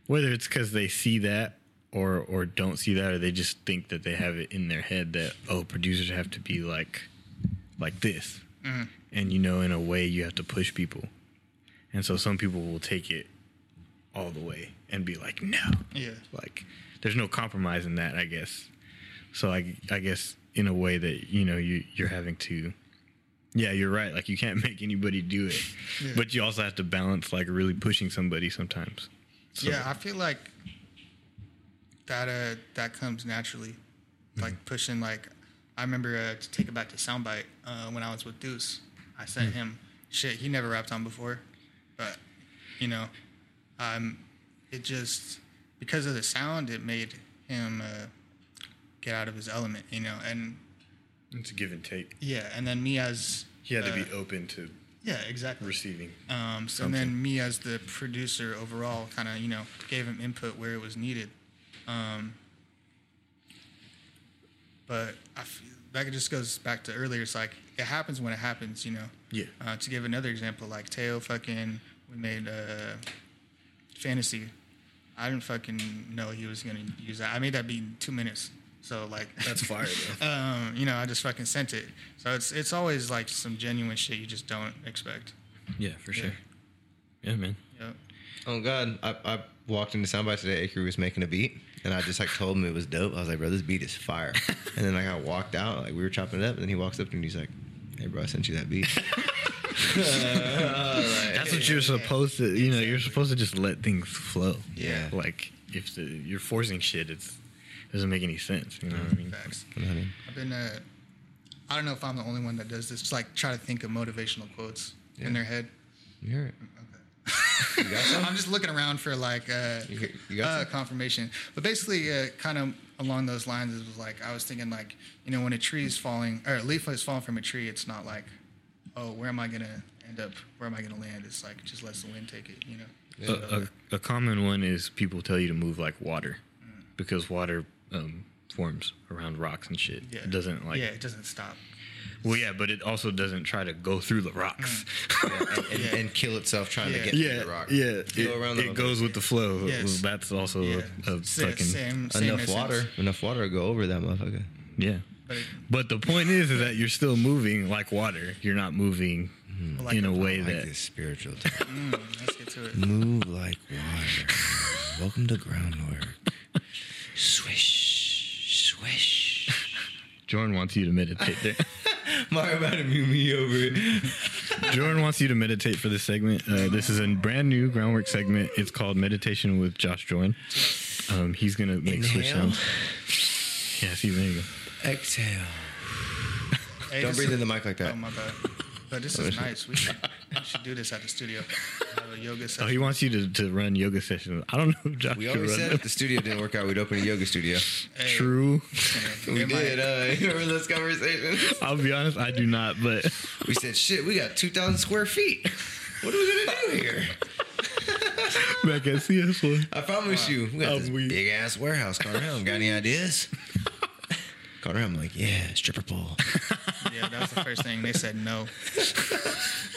whether it's because they see that or or don't see that, or they just think that they have it in their head that oh, producers have to be like like this, mm-hmm. and you know, in a way, you have to push people, and so some people will take it all the way and be like, no, yeah. like there's no compromise in that, I guess. So I I guess in a way that you know you you're having to yeah, you're right. Like you can't make anybody do it, Yeah. but you also have to balance like really pushing somebody sometimes. So, Yeah, I feel like that uh that comes naturally, like pushing. Like I remember uh, to take it back to Soundbyte uh, when I was with Deuce. I sent him shit he never rapped on before, but you know, um, it just because of the sound, it made him uh, get out of his element. You know, and it's a give and take. yeah, and then me as He had to uh, be open to yeah exactly receiving. Um, so then me as the producer overall kind of, you know, gave him input where it was needed. Um, but I feel, that just goes back to earlier. It's like it happens when it happens, you know. Yeah. Uh, to give another example, like Teo fucking, we made uh, fantasy. I didn't fucking know he was gonna use that. I made that beat in two minutes. So like That's fire, um, you know, I just fucking sent it. So it's it's always like some genuine shit you just don't expect. Yeah, for sure. Yeah, man. Yep. Oh God, I, I walked into Soundbyte today. Acrea was making a beat, and I just like told him it was dope. I was like, bro, this beat is fire. and then like I walked out, like we were chopping it up, and then he walks up to me and he's like, hey, bro, I sent you that beat. That's what you're supposed to. You know, you're supposed to just let things flow. Yeah. Like if the, you're forcing shit, it's it doesn't make any sense. You know what I mean? Facts. You know what I mean? I've been. Uh, I don't know if I'm the only one that does this. Just like try to think of motivational quotes Yeah. in their head. You hear it? Okay. You got some? I'm just looking around for like uh, You- you got uh, some? confirmation. But basically, uh, kind of along those lines, it was like I was thinking like you know when a tree is falling or a leaf is falling from a tree, it's not like oh where am I gonna end up? Where am I gonna land? It's like just let the wind take it. You know. A, a, a common one is people tell you to move like water because water um, forms around rocks and shit. Yeah. It doesn't like. yeah, it doesn't stop. Well, yeah, but it also doesn't try to go through the rocks. and, and, Yeah. and kill itself trying Yeah. to get yeah, through the rock. yeah. It, Go it goes with the flow. Yes. That's also Yeah. a, a fucking same, same Enough essence. water, enough water to go over that motherfucker. yeah. But it, But the point is, is that you're still moving like water. You're not moving like in a a- way I like that this spiritual. talk. mm, let's get to it. Move like water. Welcome to Ground Wrk. Swish, swish. Jorin wants you to meditate there. Mario about to move me over it. Jorin wants you to meditate for this segment. Uh, this is a brand new Ground Wrk segment. It's called Meditation with Josh Jorin. Um, he's gonna make switch Inhale. sounds. Yeah, see, there you go. Exhale. Hey, Don't breathe in the mic like that. Oh my bad. But this is nice. We should, we should do this at the studio. Have a yoga session. Oh, he wants you to, to run yoga sessions. I don't know if Josh We could always run said them. if the studio didn't work out, we'd open a yoga studio. Hey, True. We it might- did. Uh, you remember those conversations? I'll be honest, I do not, but We said, "Shit, we got two thousand square feet. What are we gonna do here?" back at CS1. I promise you, we got I'm this weak. big ass warehouse. Conner Helm, got any ideas? Conner Helm, like, yeah, stripper pole. Yeah, that was the first thing. They said no.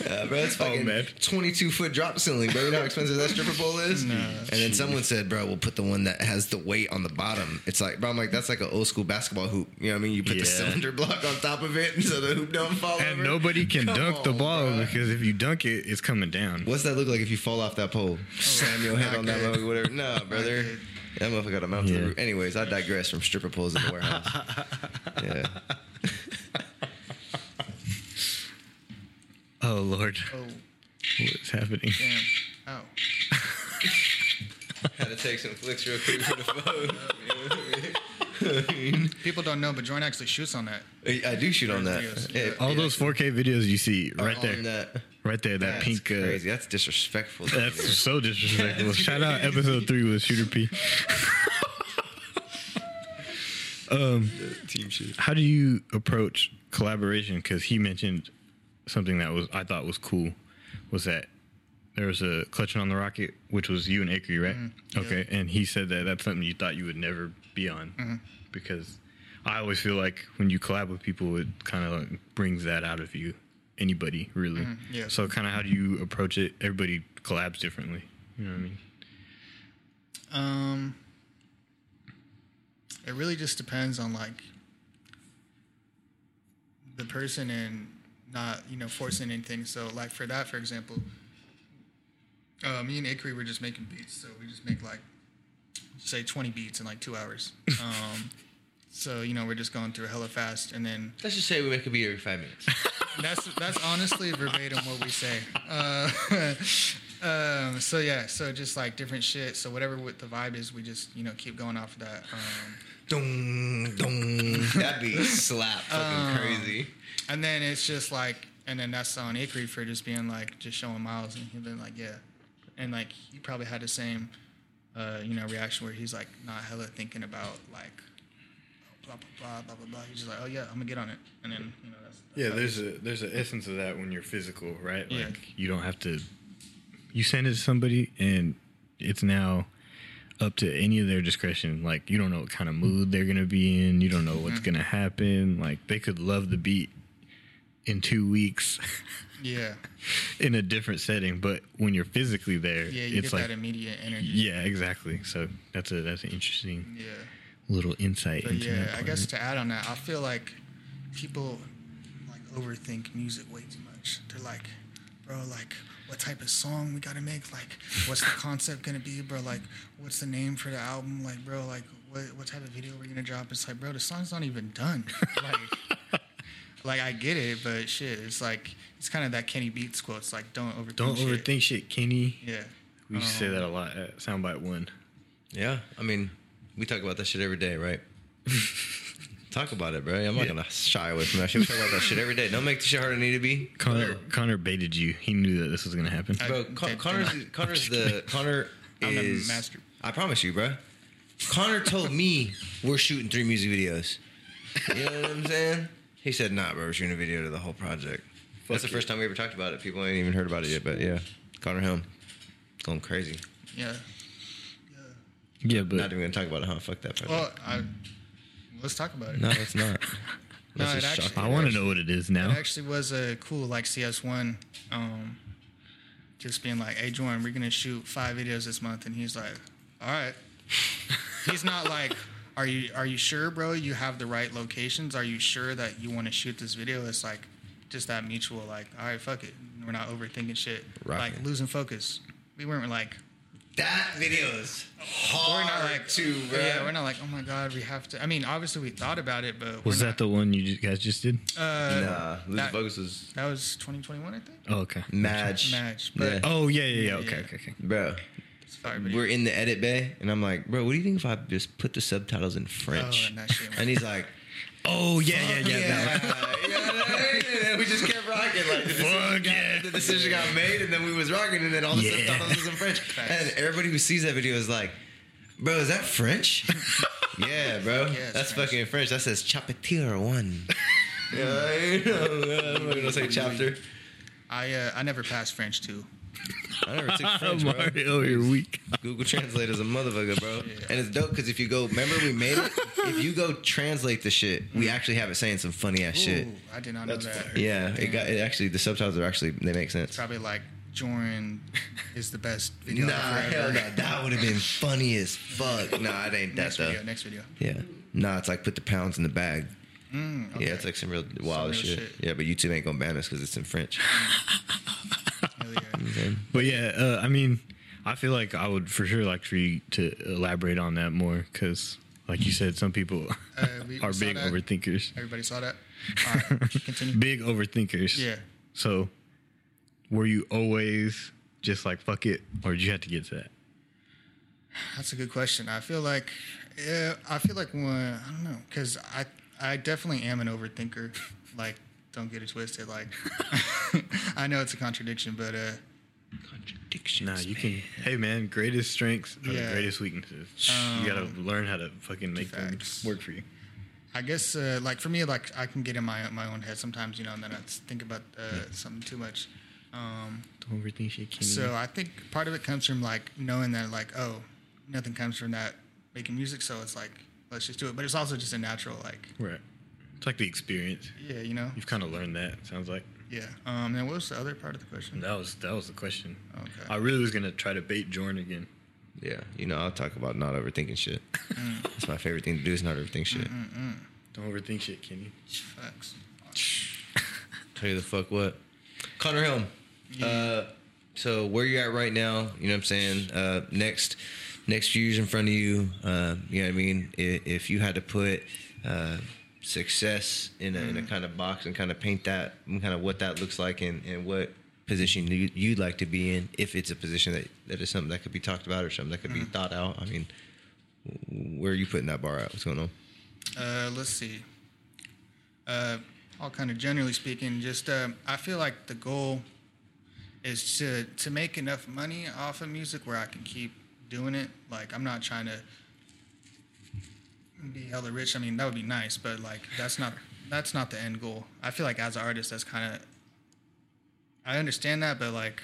Uh, bro, it's fucking man. 22 foot drop ceiling, bro. You know how expensive that stripper pole is? No. And then someone said, bro, we'll put the one that has the weight on the bottom. It's like, bro, I'm like, that's like an old school basketball hoop. You know what I mean? You put the cylinder block on top of it and so the hoop don't fall And over. nobody can Come dunk the on, ball bro. because if you dunk it, it's coming down. What's that look like if you fall off that pole? Slam your head on that good. motherfucker, whatever. No, brother. good. That motherfucker got a mount Yeah. Anyways, I digress from stripper poles in the warehouse. yeah. Oh Lord, Oh, what's happening? damn. Oh. Had to take some flicks real quick for the phone. People don't know, but Jorin actually shoots on that. I I do shoot on that. Videos. Yeah, All yeah. those 4K videos you see Are right there. That. right there. That That's pink. Uh, crazy. That's disrespectful. that's so disrespectful. Shout out episode three with Shooter P. um, team shit. How do you approach collaboration? Because he mentioned something that was I thought was cool was that there was a clutching on the rocket, which was you and Acrea, right? Mm-hmm. Okay, and he said that that's something you thought you would never be on mm-hmm. because I always feel like when you collab with people, it kind of like brings that out of you. Anybody really? Mm-hmm. yeah. So kind of how do you approach it? Everybody collabs differently. You know what I mean? Um, it really just depends on like the person and not you know forcing anything. So like for that, for example, uh, me and Acrea were just making beats. So we just make like say 20 beats in like two hours. Um, so you know we're just going through a hella fast, and then Let's just say we make a beat every five minutes. that's that's honestly verbatim what we say. Uh, um, so yeah, so just like different shit. So whatever what the vibe is, we just you know keep going off of that. Um, Dong, dong. That beat slap fucking crazy. And then it's just like, and then that's on Acrea for just being like just showing Myles, and he's been like, yeah, and like he probably had the same, uh, you know, reaction where he's like not hella thinking about like. Blah blah blah blah blah blah. He's just like, oh yeah, I'm gonna get on it, and then you know that's Yeah, there's a there's an essence of that when you're physical, right? Yeah. Like you don't have to. You send it to somebody, and it's now up to any of their discretion. Like you don't know what kind of mood they're gonna be in. You don't know what's Mm-hmm. gonna happen. Like they could love the beat in two weeks yeah in a different setting, but when you're physically there, yeah. You it's get like that immediate energy. yeah, exactly. So that's a that's an interesting Yeah. little insight But into yeah, that. I guess to add on that, I feel like people like overthink music way too much. They're like, bro, like, what type of song we gotta make? Like, what's the concept gonna be, bro? Like, what's the name for the album? Like, bro, like, what what type of video we're gonna drop? It's like, bro, the song's not even done. like, like I get it, but shit, it's like it's kind of that Kenny Beats quote. It's like, don't overthink. don't shit. overthink shit, Kenny. Yeah. We used to say Um, that a lot at Soundbyte One. Yeah, I mean, we talk about that shit every day, right? talk about it, bro. I'm not Yeah. gonna shy away from that shit. We talk about that shit every day. Don't make the shit harder than it need to be. Conner Conner baited you. He knew that this was gonna happen. I Bro, Con- did Conner's not. Conner's the Conner I'm the is master. I promise you, bro. Conner told me we're shooting three music videos. You know what I'm saying? He said, "Nah, bro, we're shooting a video to the whole project." That's the Fuck first time we ever talked about it. People ain't even heard about it yet, but yeah, Conner Helm going crazy. Yeah. yeah, but Not even gonna talk about it, huh? Fuck that project. Well, I let's talk about it. no, it's not. No, it actually- I want to know what it is now. It actually was a cool like CS1. Um, just being like, "Hey, Jorin, we're gonna shoot five videos this month," and he's like, "All right." he's not like, "Are you are you sure, bro? You have the right locations? Are you sure that you want to shoot this video?" It's like just that mutual, like, "All right, fuck it. We're not overthinking shit. right. Like losing focus. We weren't like, That video is hard we're not like, too, bro. yeah, we're not like, oh my god, we have to. I mean, obviously we thought about it, but was we're that the one you ju- guys just did? Uh, Nah, losing that- focus was That was 2021, I think. Oh, okay. match. Match, but- Yeah. Oh yeah, yeah, yeah. Yeah, Okay, yeah. okay, okay. Bro, It's a fire video. we're in the edit bay, and I'm like, bro, what do you think if I just put the subtitles in French? Oh, and that shit, man. and he's like, Oh yeah, yeah, yeah. yeah. we just kept rocking. Like the decision, Fuck got, yeah. the decision got made, and then we was rocking, and then all the Yeah. subtitles was in French. And everybody who sees that video is like, bro, is that French? yeah, bro, it's that's French. fucking French. That says chapitre one. yeah, you know, I'm not gonna say chapter. I uh, I never passed French too. I never took French, bro. Mario, you're weak. Google Translate is a motherfucker, bro. And it's dope because if you go, remember we made it. if you go translate the shit, we actually have it saying some funny ass shit. Ooh, I did not know that. fire. Yeah, it got it actually. The subtitles are actually they make sense. Probably like Jorin is the best video. Nah, hell no, that would have been funny as fuck. Nah, it ain't that Next though. video. Next video. Yeah, nah, it's like put the pounds in the bag. Mm, okay. Yeah, it's like some real wild real shit. shit. Yeah, but YouTube ain't gonna ban us because it's in French. Yeah. But yeah, uh, I mean, I feel like I would for sure like for you to elaborate on that more because, like you said, some people Uh, we- we are saw big that. overthinkers. Everybody saw that. All right, continue. Big overthinkers. Yeah. So, were you always just like fuck it, or did you have to get to that? That's a good question. I feel like, yeah, I feel like when I don't know, because I I definitely am an overthinker. Like don't get it twisted. Like, I know it's a contradiction, but uh, Contradictions. Nah, you can. Hey, man, greatest strengths are Yeah. the greatest weaknesses. you gotta learn how to fucking make them work for you. I guess uh, like for me, like I can get in my my own head sometimes, you know, and then I think about uh, something too much. Um, Don't overthink shit, Kenny. so I think part of it comes from like knowing that like oh, nothing comes from that making music, so it's like let's just do it. But it's also just a natural like right. It's like the experience. yeah, you know, You've kind of learned that. Sounds like yeah. Um, and what was the other part of the question? that was that was the question. Okay. I really was gonna try to bait Jorin again. Yeah, you know, I'll talk about not overthinking shit. Mm. That's my favorite thing to do is not overthink shit. mm-mm Don't overthink shit, Kenny. Facts. Tell you the fuck what. Conner Helm. Uh, so where you at right now? You know what I'm saying? Uh, next, next years in front of you. Uh, you know what I mean? If, if you had to put uh, success in a, in a kind of box and kind of paint that, and kind of what that looks like and, and what position you, you'd like to be in, if it's a position that, that is something that could be talked about or something that could be thought out. I mean, where are you putting that bar at? What's going on? Uh, let's see. Uh, all kind of generally speaking, just um, I feel like the goal is to to make enough money off of music where I can keep doing it. Like I'm not trying to be hella rich. I mean that would be nice, but like that's not that's not the end goal. I feel like as an artist, that's kind of I understand that, but like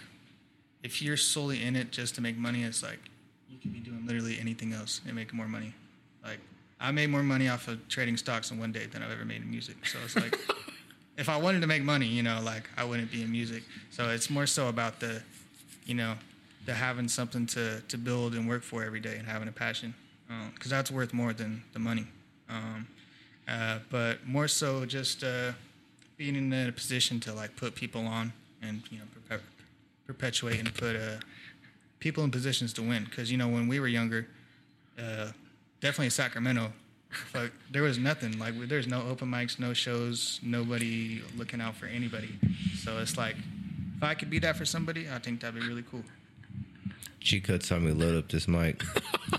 if you're solely in it just to make money, it's like you could be doing literally anything else and making more money. Like I made more money off of trading stocks in one day than I've ever made in music. So it's like if I wanted to make money, you know, like I wouldn't be in music. So it's more so about the, you know, the having something to to build and work for every day and having a passion, because that's worth more than the money. Um, uh, but more so just uh, being in a position to like put people on and you know perpe- perpetuate and put uh, people in positions to win. Because you know when we were younger, uh, definitely in Sacramento, like there was nothing. Like there's no open mics, no shows, nobody looking out for anybody. So it's like if I could be that for somebody, I think that'd be really cool. Cheat Code saw me load up this mic.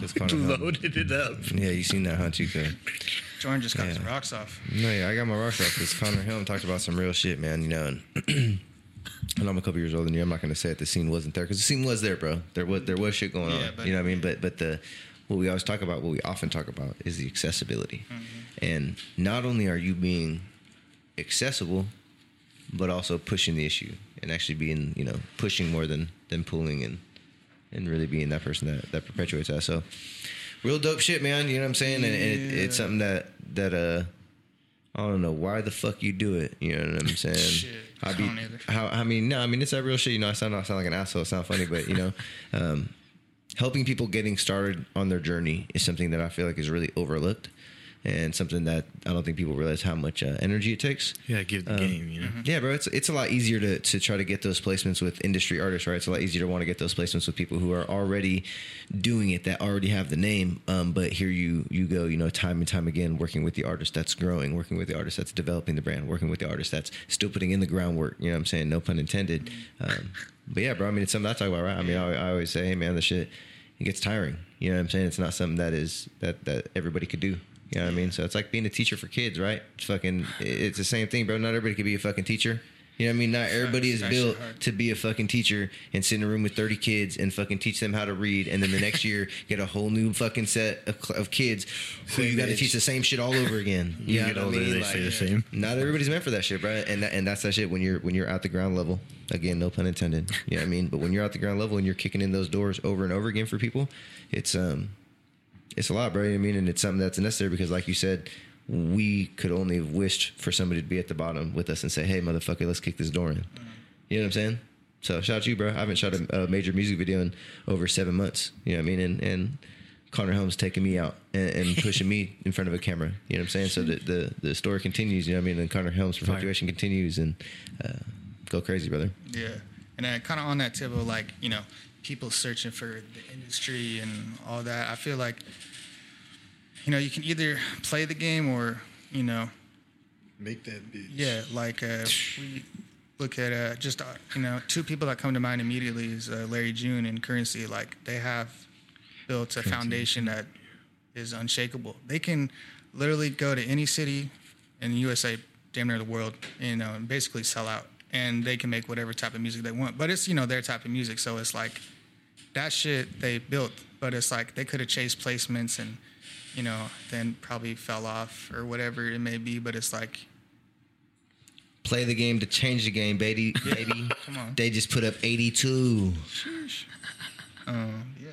This Conner Helm. Loaded it up. Yeah, you seen that, huh, Cheat Code? Jorin just got his rocks off. No, yeah, I got my rocks off because Conner Helm talked about some real shit, man. You know, and, and I'm a couple years older than you. I'm not gonna say that the scene wasn't there because the scene was there, bro. There was there was shit going Yeah, on. but- you know what I mean? But but the what we always talk about, what we often talk about, is the accessibility. Mm-hmm. And not only are you being accessible, but also pushing the issue and actually being you know pushing more than than pulling and and really being that person that that perpetuates that. So real dope shit, man. You know what I'm saying? And, it, it's something that that uh. I don't know why the fuck you do it. You know what I'm saying? Shit, I be, how I mean, no, I mean it's that real shit. You know, I sound I sound like an asshole. It sound funny, but you know, um, helping people getting started on their journey is something that I feel like is really overlooked, and something that I don't think people realize how much uh, energy it takes. Yeah, give the Um, game. You know. Yeah, bro, it's it's a lot easier to, to try to get those placements with industry artists, right? It's a lot easier to want to get those placements with people who are already doing it, that already have the name. Um, but here you you go, you know, time and time again, working with the artist that's growing, working with the artist that's developing the brand, working with the artist that's still putting in the groundwork. You know what I'm saying? No pun intended. Um, but yeah, bro, I mean, it's something I talk about, right? I mean, I, I always say, hey, man, the shit it gets tiring. You know what I'm saying? It's not something that is that that everybody could do. You know what I mean? So it's like being a teacher for kids, right? It's fucking. It's the same thing, bro. Not everybody can be a fucking teacher. You know what I mean? Not everybody is built to be a fucking teacher and sit in a room with 30 kids and fucking teach them how to read. And then the next year, get a whole new fucking set of, of kids who you got to teach the same shit all over again. You know get what I older, mean? they Like, say the same. Not everybody's meant for that shit, bro. And that, and that's that shit when you're when you're at the ground level. Again, no pun intended. You know what I mean? But when you're at the ground level and you're kicking in those doors over and over again for people, it's um it's a lot, bro. You know I mean? And it's something that's necessary because, like you said, we could only have wished for somebody to be at the bottom with us and say, "Hey, motherfucker, let's kick this door in." You know what I'm saying? So shout out to you, bro. I haven't shot a, a major music video in over seven months. You know what I mean? And and Conner Helm's taking me out and, and pushing me in front of a camera. You know what I'm saying? So the the, the story continues. You know what I mean? And Conner Helm's perpetuation continues and uh, go crazy, brother. Yeah, and then kind of on that tip of like you know people searching for the industry and all that. I feel like you know you can either play the game or you know Make that bitch. yeah like uh, we look at uh, just uh, you know two people that come to mind immediately is uh, Larry June and Currency. Like they have built a foundation that is unshakable. They can literally go to any city in the USA, damn near the world, you know, and basically sell out, and they can make whatever type of music they want. But it's you know their type of music, so it's like that shit they built, but it's like they could have chased placements and you know then probably fell off or whatever it may be. But it's like Play the game to change the game, baby. Baby. Come on. They just put up 82. um, yeah,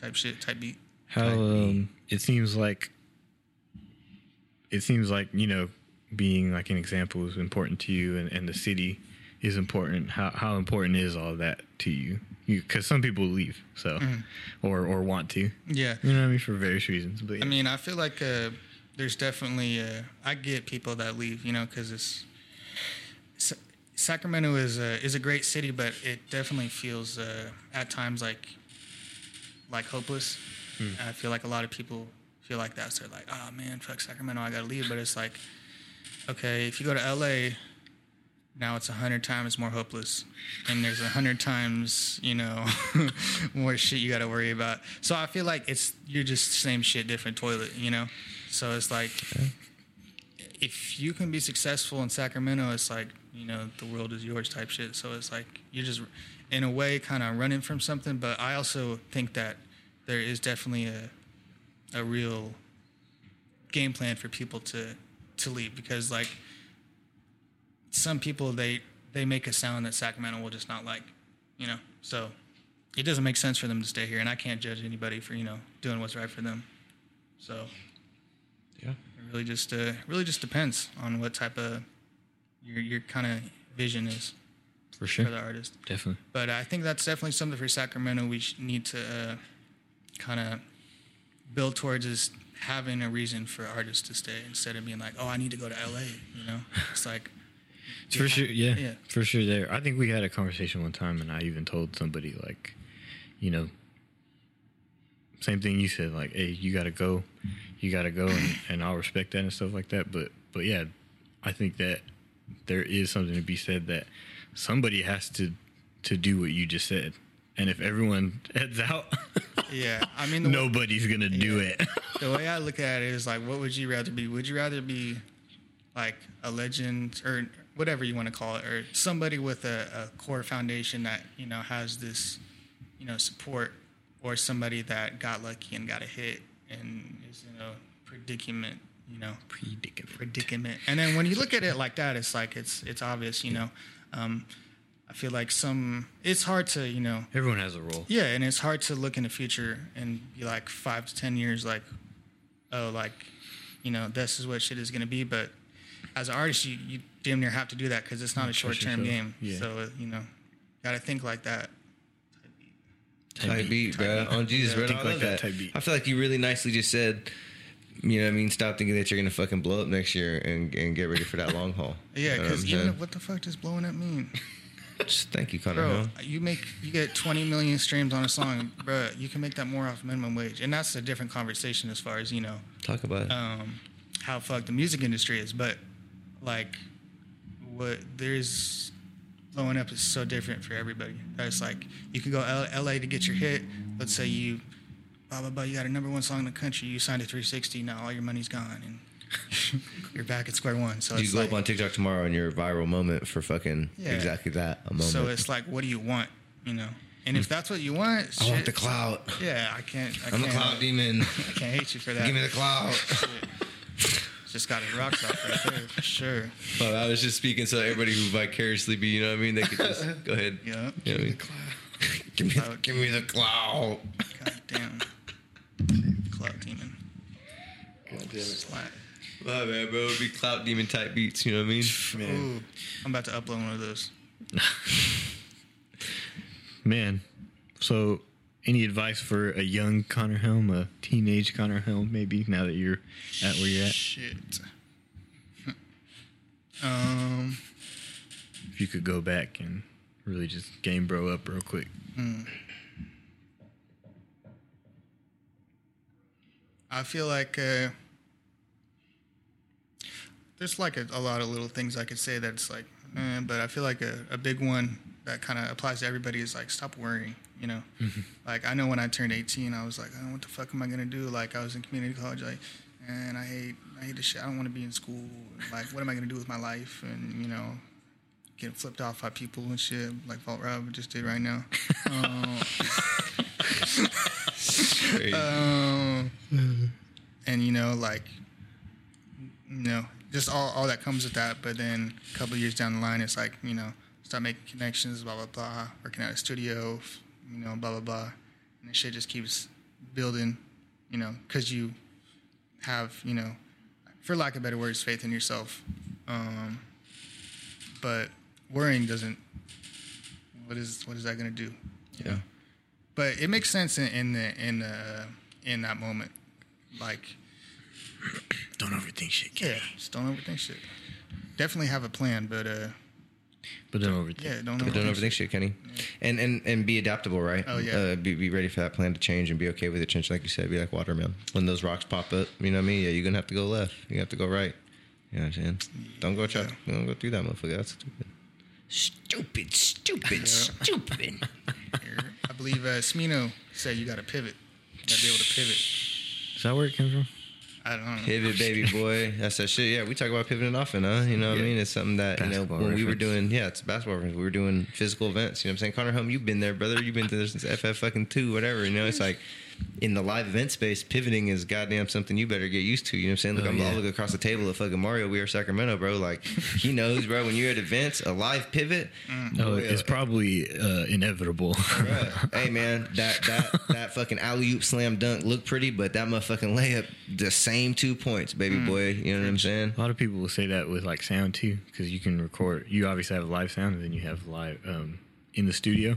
type shit, type beat. How Type um, it seems like it seems like you know being like an example is important to you, and, and the city is important. How how important is all that to you? Because some people leave, so or or want to. Yeah, You know what I mean for various reasons. But I mean, I feel like uh, there's definitely uh, I get people that leave, you know, because it's Sa- Sacramento is a is a great city, but it definitely feels uh, at times like like hopeless. I feel like a lot of people feel like that. So they're like, "Oh man, fuck Sacramento, I gotta leave." But it's like, okay, if you go to LA, now it's a hundred times more hopeless, and there's a hundred times you know more shit you got to worry about. So I feel like it's you're just same shit, different toilet, you know. So it's like if you can be successful in Sacramento, it's like you know the world is yours type shit. So it's like you're just in a way kind of running from something. But I also think that there is definitely a a real game plan for people to to leave because like some people they they make a sound that Sacramento will just not like, you know. So it doesn't make sense for them to stay here, and I can't judge anybody for you know doing what's right for them. So Yeah. it really just uh, really just depends on what type of your your kind of vision is for sure, for the artist. definitely. But I think that's definitely something for Sacramento we sh- need to uh, kind of build towards is having a reason for artists to stay instead of being like, oh, I need to go to LA. You know, it's like For sure, yeah, Yeah. for sure. There, I think we had a conversation one time, and I even told somebody like, you know, same thing you said, like, hey, you gotta go, you gotta go, and, and I'll respect that and stuff like that. But, but yeah, I think that there is something to be said that somebody has to to do what you just said, and if everyone heads out, yeah. I mean, the way- nobody's gonna do Yeah. it. the way I look at it is like, what would you rather be? Would you rather be like a legend or whatever you want to call it, or somebody with a, a core foundation that you know has this, you know, support, or somebody that got lucky and got a hit and is in a predicament, you know, Predicament. predicament. And then when you look at it like that, it's like it's it's obvious, you know. Um, I feel like some it's hard to you know Everyone has a role. yeah, and it's hard to look in the future and be like five to ten years, like, oh, like, you know, this is what shit is gonna be. But as an artist, you, you damn near have to do that because it's not a short term game. Yeah. So uh, you know, gotta think like that. Type beat, bro. On Jesus, Yeah. bro. Think I like that, that. type beat. I feel like you really nicely just said, you know what I mean? Stop thinking that you're going to fucking blow up next year and, and get ready for that long haul. Yeah, You know because even if, what the fuck does blowing up mean, Just thank you, Conner. bro? Hill. You make you get twenty million streams on a song, bro. You can make that more off minimum wage, and that's a different conversation as far as you know. Talk about um, how fucked the music industry is, but like what there's blowing up is so different for everybody. That's like you can go L- LA to get your hit. Let's say you blah blah blah. You got a number one song in the country. You signed a 360. Now all your money's gone and you're back at square one. So you it's go like, up on TikTok tomorrow and your viral moment for fucking Yeah. exactly that a moment. so it's like, what do you want? You know. And hmm. if that's what you want, I want the clout. Yeah, I can't. I I'm the can't, clout demon. I can't hate you for that. Give me the clout. Shit. Just got his rocks off right there for sure. Well, oh, I was just speaking so everybody who vicariously be, you know what I mean? They could just go ahead. Yeah. You know what I mean? Give me, the, Clout. give me the clout. God damn. Cloud demon. God damn it. Slat. My bad, bro. It'd be clout demon type beats, you know what I mean? Ooh, I'm about to upload one of those. Man, so any advice for a young Conner Helm, a teenage Conner Helm, maybe now that you're at where you're at? Shit. Um, If you could go back and really just game bro up real quick. I feel like uh, there's like a, a lot of little things I could say that's like, eh, but I feel like a, a big one that kind of applies to everybody is like stop worrying. You know, like I know when I turned 18, I was like, oh, what the fuck am I gonna do? Like I was in community college, like, and I hate I hate this shit. I don't want to be in school. Like, what am I gonna do with my life? And you know, getting flipped off by people and shit, like Vault Rob just did right now. um, um, and you know, like, you know, just all, all that comes with that. But then a couple of years down the line, it's like, you know, start making connections, blah blah blah, working at a studio, you know, blah blah blah, and the shit just keeps building, you know, because you have, you know, for lack of better words, faith in yourself. Um, but worrying doesn't. What is what is that gonna do? yeah. but it makes sense in, in the in uh, in that moment. Like, Don't overthink shit, kid. yeah, just don't overthink shit. Definitely have a plan, but uh, But don't overthink. yeah, don't But overthink. don't overthink shit, Kenny. And and and be adaptable, right? Oh, yeah. Uh, be, be ready for that plan to change and be okay with it change, like you said. Be like water, man. When those rocks pop up, you know what I mean? Yeah, you're gonna have to go left. You have to go right. You know what I'm saying? Don't go try. Don't go through that motherfucker. That's stupid. Stupid, stupid, stupid. I believe uh, Smino said you got to pivot. You got to be able to pivot. Is that where it came from? I don't know. Pivot, baby boy. That's that shit. Yeah, we talk about pivoting often, huh? You know what I mean? It's something that, you know, Basketball when we were doing, yeah, it's a basketball reference. We were doing physical events. You know what I'm saying? Conner Helm, you've been there, brother. You've been there since FF fucking two, whatever. You know, it's like in the live event space, pivoting is goddamn something you better get used to. You know what I'm saying? Look, Oh, I'm yeah. all looking across the table at fucking Mario. We are Sacramento, bro. Like, he knows, bro, when you're at events, a live pivot. Oh, it's probably uh, inevitable. Right. hey man, that that that fucking alley oop slam dunk looked pretty, but that motherfucking layup, the same two points, baby boy. You know what I'm saying? A lot of people will say that with like sound too, because you can record. You obviously have a live sound, and then you have live um, in the studio,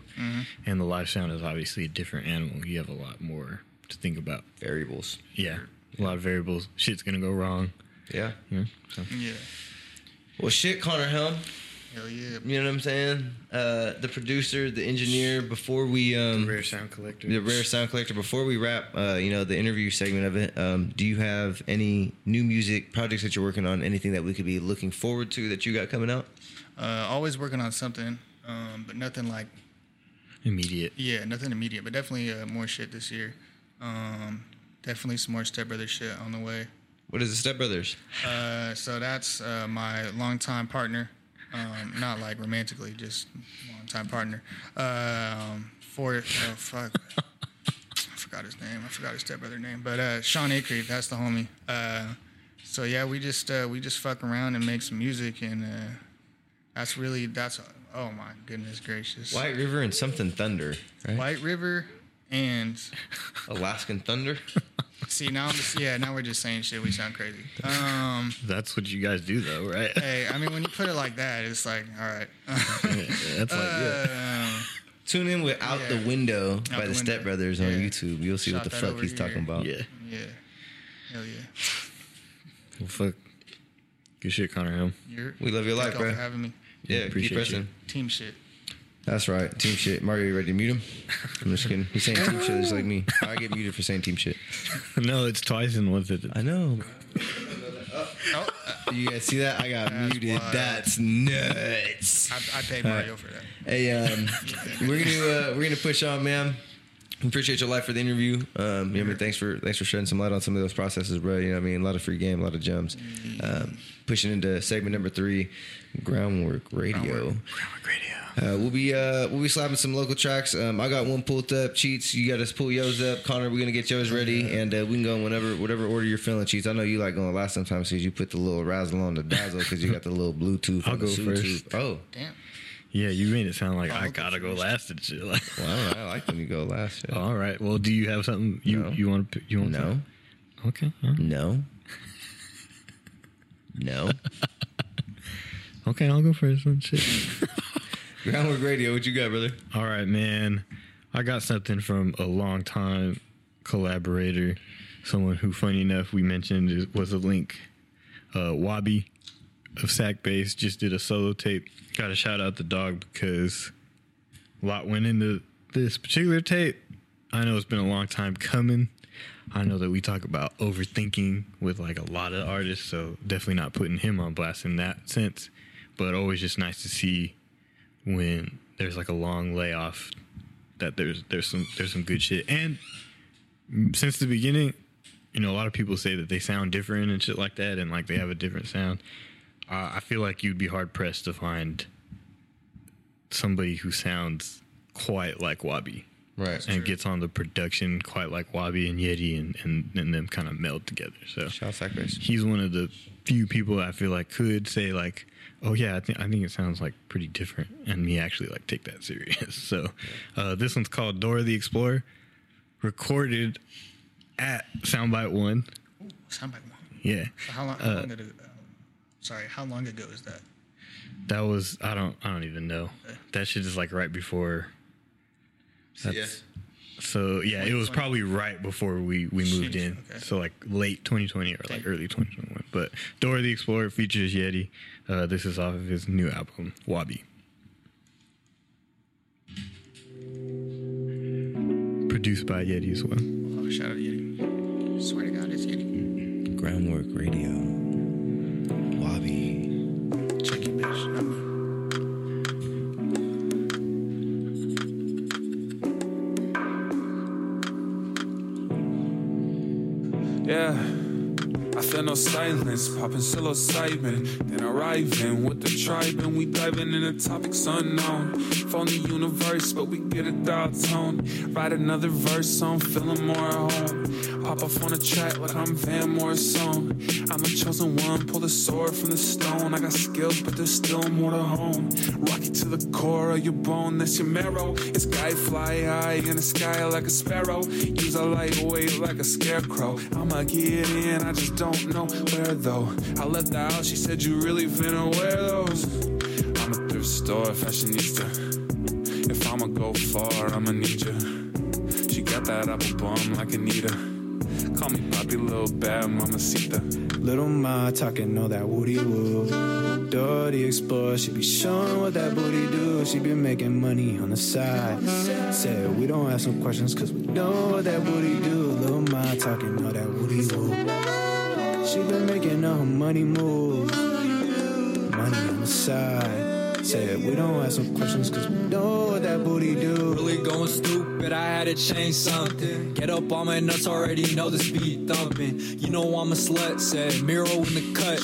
and the live sound is obviously a different animal. You have a lot more to think about. Variables. Yeah, a lot of variables. Shit's gonna go wrong. Yeah. You know? So Yeah. Well, shit, Conner Helm. Hell yeah. You know what I'm saying? Uh, the producer, the engineer. Before we um, rare sound collector. the rare sound collector. Before we wrap, uh, you know, the interview segment of it. Um, do you have any new music projects that you're working on? Anything that we could be looking forward to that you got coming out? Uh, always working on something, um, but nothing like immediate. yeah, nothing immediate. But definitely uh, more shit this year. Um, definitely some more Step Brother shit on the way. What is the Step Brothers? Uh, so that's uh, my longtime partner. Um, not like romantically, just longtime partner. Um, for oh fuck, I forgot his name. I forgot his stepbrother name, but uh, Sean Acreeve, that's the homie. Uh, so yeah, we just uh, we just fuck around and make some music, and uh, that's really that's oh my goodness gracious. White River and something Thunder, right? White River and Alaskan Thunder. see now I'm just, yeah now we're just saying shit. We sound crazy. Um, That's what you guys do, though, right? hey, I mean when you put it like that, it's like all right. That's like yeah. Um, Tune in with Out Yeah. the Window Out by the the Step. Brothers on Yeah. YouTube. You'll see Shot what the fuck he's here. talking about. yeah. yeah, hell yeah. Well, fuck. Good shit, Conner Helm. You're, We love your life, bro. for having me. Yeah, Appreciate keep pressing. Team shit. That's right. Team shit. Mario, you ready to mute him? I'm just kidding. He's saying team shit just like me. I get muted for saying team shit. no, it's twice in one sentence. I know. Oh, You guys see that? I got That's muted. wild. That's nuts. I, I paid Mario for that. Hey, um, we're gonna uh, we're gonna push on, man. Appreciate your life for the interview. Um, you know, I mean, thanks for thanks for shedding some light on some of those processes, bro. You know, what I mean, a lot of free game, a lot of gems. Um, pushing into segment number three, Ground Wrk Radio. Groundwork. Ground Wrk Radio. Uh, we'll be uh, we'll be slapping some local tracks. Um, I got one pulled up. Cheats, you got us pull yours up. Conner, we're gonna get yours ready, and uh, we can go in whenever whatever order you're feeling. Cheats, I know you like going last sometimes because you put the little razzle on the dazzle because you got the little Bluetooth. I'll go Bluetooth. first. Oh, Damn. Yeah, you made it sound like I gotta go last and shit. Like, well, I, don't know. I like when you go last. Yeah. all right. Well, do you have something you No. you want to you want? No, To, okay. right. no, no. Okay, I'll go first. Then. Shit. Ground Wrk Radio, what you got, brother? All right, man. I got something from a long time collaborator, someone who, funny enough, we mentioned was a link. Uh, Joaby of Sack Base just did a solo tape. Got to shout out the dog because a lot went into this particular tape. I know it's been a long time coming. I know that we talk about overthinking with like a lot of artists, so definitely not putting him on blast in that sense. But always just nice to see when there's like a long layoff that there's there's some there's some good shit and since the beginning you know, a lot of people say that they sound different and shit like that, and like they have a different sound. Uh, I feel like you'd be hard pressed to find somebody who sounds quite like Joaby Right. and gets on the production quite like Joaby and Yeti, and and, and them kind of meld together. So Shout out Sack he's one of the few people I feel like could say like, oh yeah, I think I think it sounds like pretty different, and me actually like take that serious. So uh, this one's called Dora the Explorer, recorded at Soundbyte One. Sound like one. Yeah, So how long? How long ago, um, sorry, how long ago is that? that was I don't I don't even know. That shit is like right before. Yeah. That's- So yeah, it was probably right before we we moved Sheesh, in. okay. So like late 2020 or like early 2021. But Dora the Explorer features Yeti. Uh, this is off of his new album Joaby. Produced by Yeti as well. Oh, shout out to Yeti. Swear to God, it's Yeti. Ground Wrk Radio. No silence, popping psilocybin. Then arriving with the tribe, and we diving in the topics unknown. Phone the universe, but we get a dial tone. Write another verse, I'm feeling more at home. Pop off on a track like I'm Van Morrison. I'm a chosen one, pull the sword from the stone. I got skills, but there's still more to hone. Rock to the core of your bone, that's your marrow. It's guy fly high in the sky like a sparrow. Use a lightweight like a scarecrow. I'ma get in, I just don't know where though. I left the house, she said you really finna wear those. I'm a thrift store fashionista. If I'ma go far, I'ma need ya. She got that apple bum like Anita. Poppy, little bad mamacita. Little Ma talking all that woody woo. The Explorer, she be showing what that booty do. She be making money on the side. Said we don't ask no questions cause we know what that booty do. Little Ma talking all that woody woo. She been making all her money moves. Money on the side. Said we don't ask no questions cause we know what that booty do. Really going stupid, I had to change something. Get up on my nuts, already know the speed thumping. You know I'm a slut, said Miro in the cut.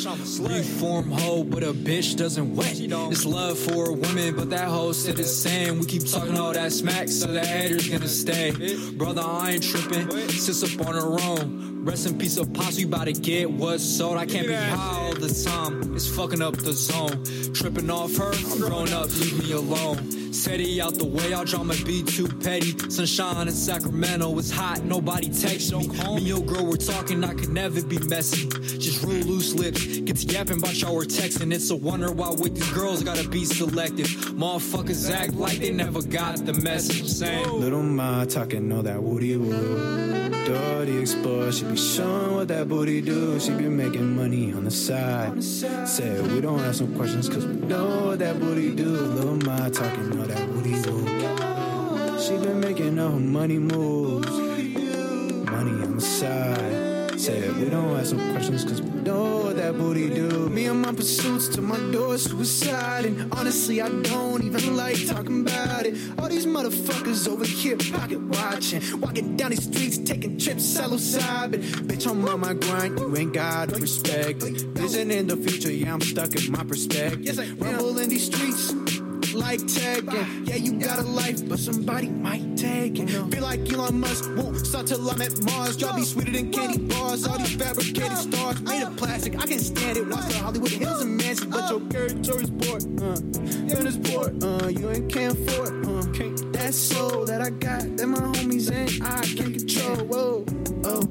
Reform hoe, but a bitch doesn't wet. It's love for women, but that hoe said it's same. We keep talking all that smack, so the hater's gonna stay. Brother, I ain't tripping, sits up on her own. Rest in peace of pops, we bout to get what's sold. I can't be high all the time, it's fucking up the zone. Tripping off her, I'm grown up, leave me alone. He out the way, I'll drama be too petty. Sunshine in Sacramento, it's hot, nobody text me. Me your girl, we're talking, I could never be messy. Just real loose lips, get to yapping about y'all texting. It's a wonder why with these girls gotta be selective. Motherfuckers act like they never got the message. Saying, Little Ma talking all that woody woo. Dirty Explorer, she be showing what that booty do. She be making money on the side. Said we don't ask no questions cause we know what that booty do. Little Ma talking that woody woo. She been making all her money moves. Money on the side. Said we don't ask no questions cause we know what that booty do. Me and my pursuits to my door suicide. And honestly, I don't even like talking about it. All these motherfuckers over here pocket watching. Walking down these streets, taking trips psilocybin. Bitch, I'm on my grind, you ain't got respect. Vision in the future, yeah, I'm stuck in my perspective. Rumble in these streets like Tekken. Yeah, you got a life, but somebody might take it. Feel like Elon Musk won't start till I'm at Mars. Y'all be sweeter than candy bars. All these fabricated stars made of plastic. I can stand it. Watch the Hollywood Hills and Mansion, but your character is poor. Uh, you're is poor. Uh, you ain't can't afford. Uh, can't that soul that I got that my homies ain't I can't control. Whoa, oh,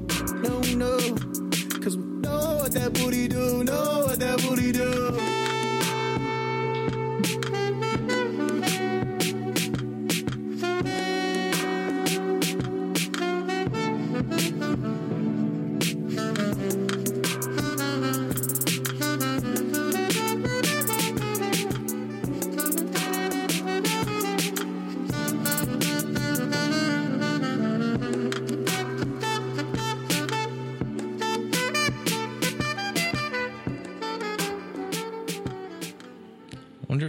no, no. Cause we know what that booty do, know what that booty do.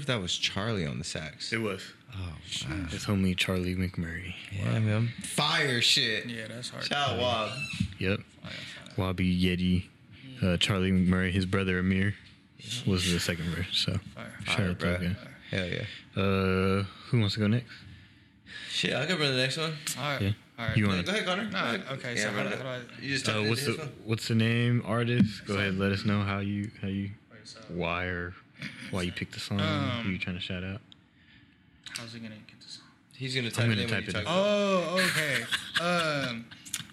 If that was Charlie on the sax. It was. Oh, His homie Charlie McMurray. Yeah, man. Fire shit. Yeah, that's hard. Shout out Wob. Yep. Fire, fire. Joaby Yeti, uh, Charlie Murray, his brother Amir was the second verse. So Fire. shout Fire, bro. that guy. Hell yeah. Uh, who wants to go next? Shit, I'll go run the next one. All right. Yeah. All right. You want to? Go ahead, Conner. No, Go ahead. okay, Yeah, so how do- how do I- You just Uh, what's it the one. what's the name artist? Go ahead, let us know how you how you Wait, so why or why you picked the song. Um, who you trying to shout out? how's he gonna get this? Song? He's gonna type I'm gonna in when type you it talk. Oh, okay. um,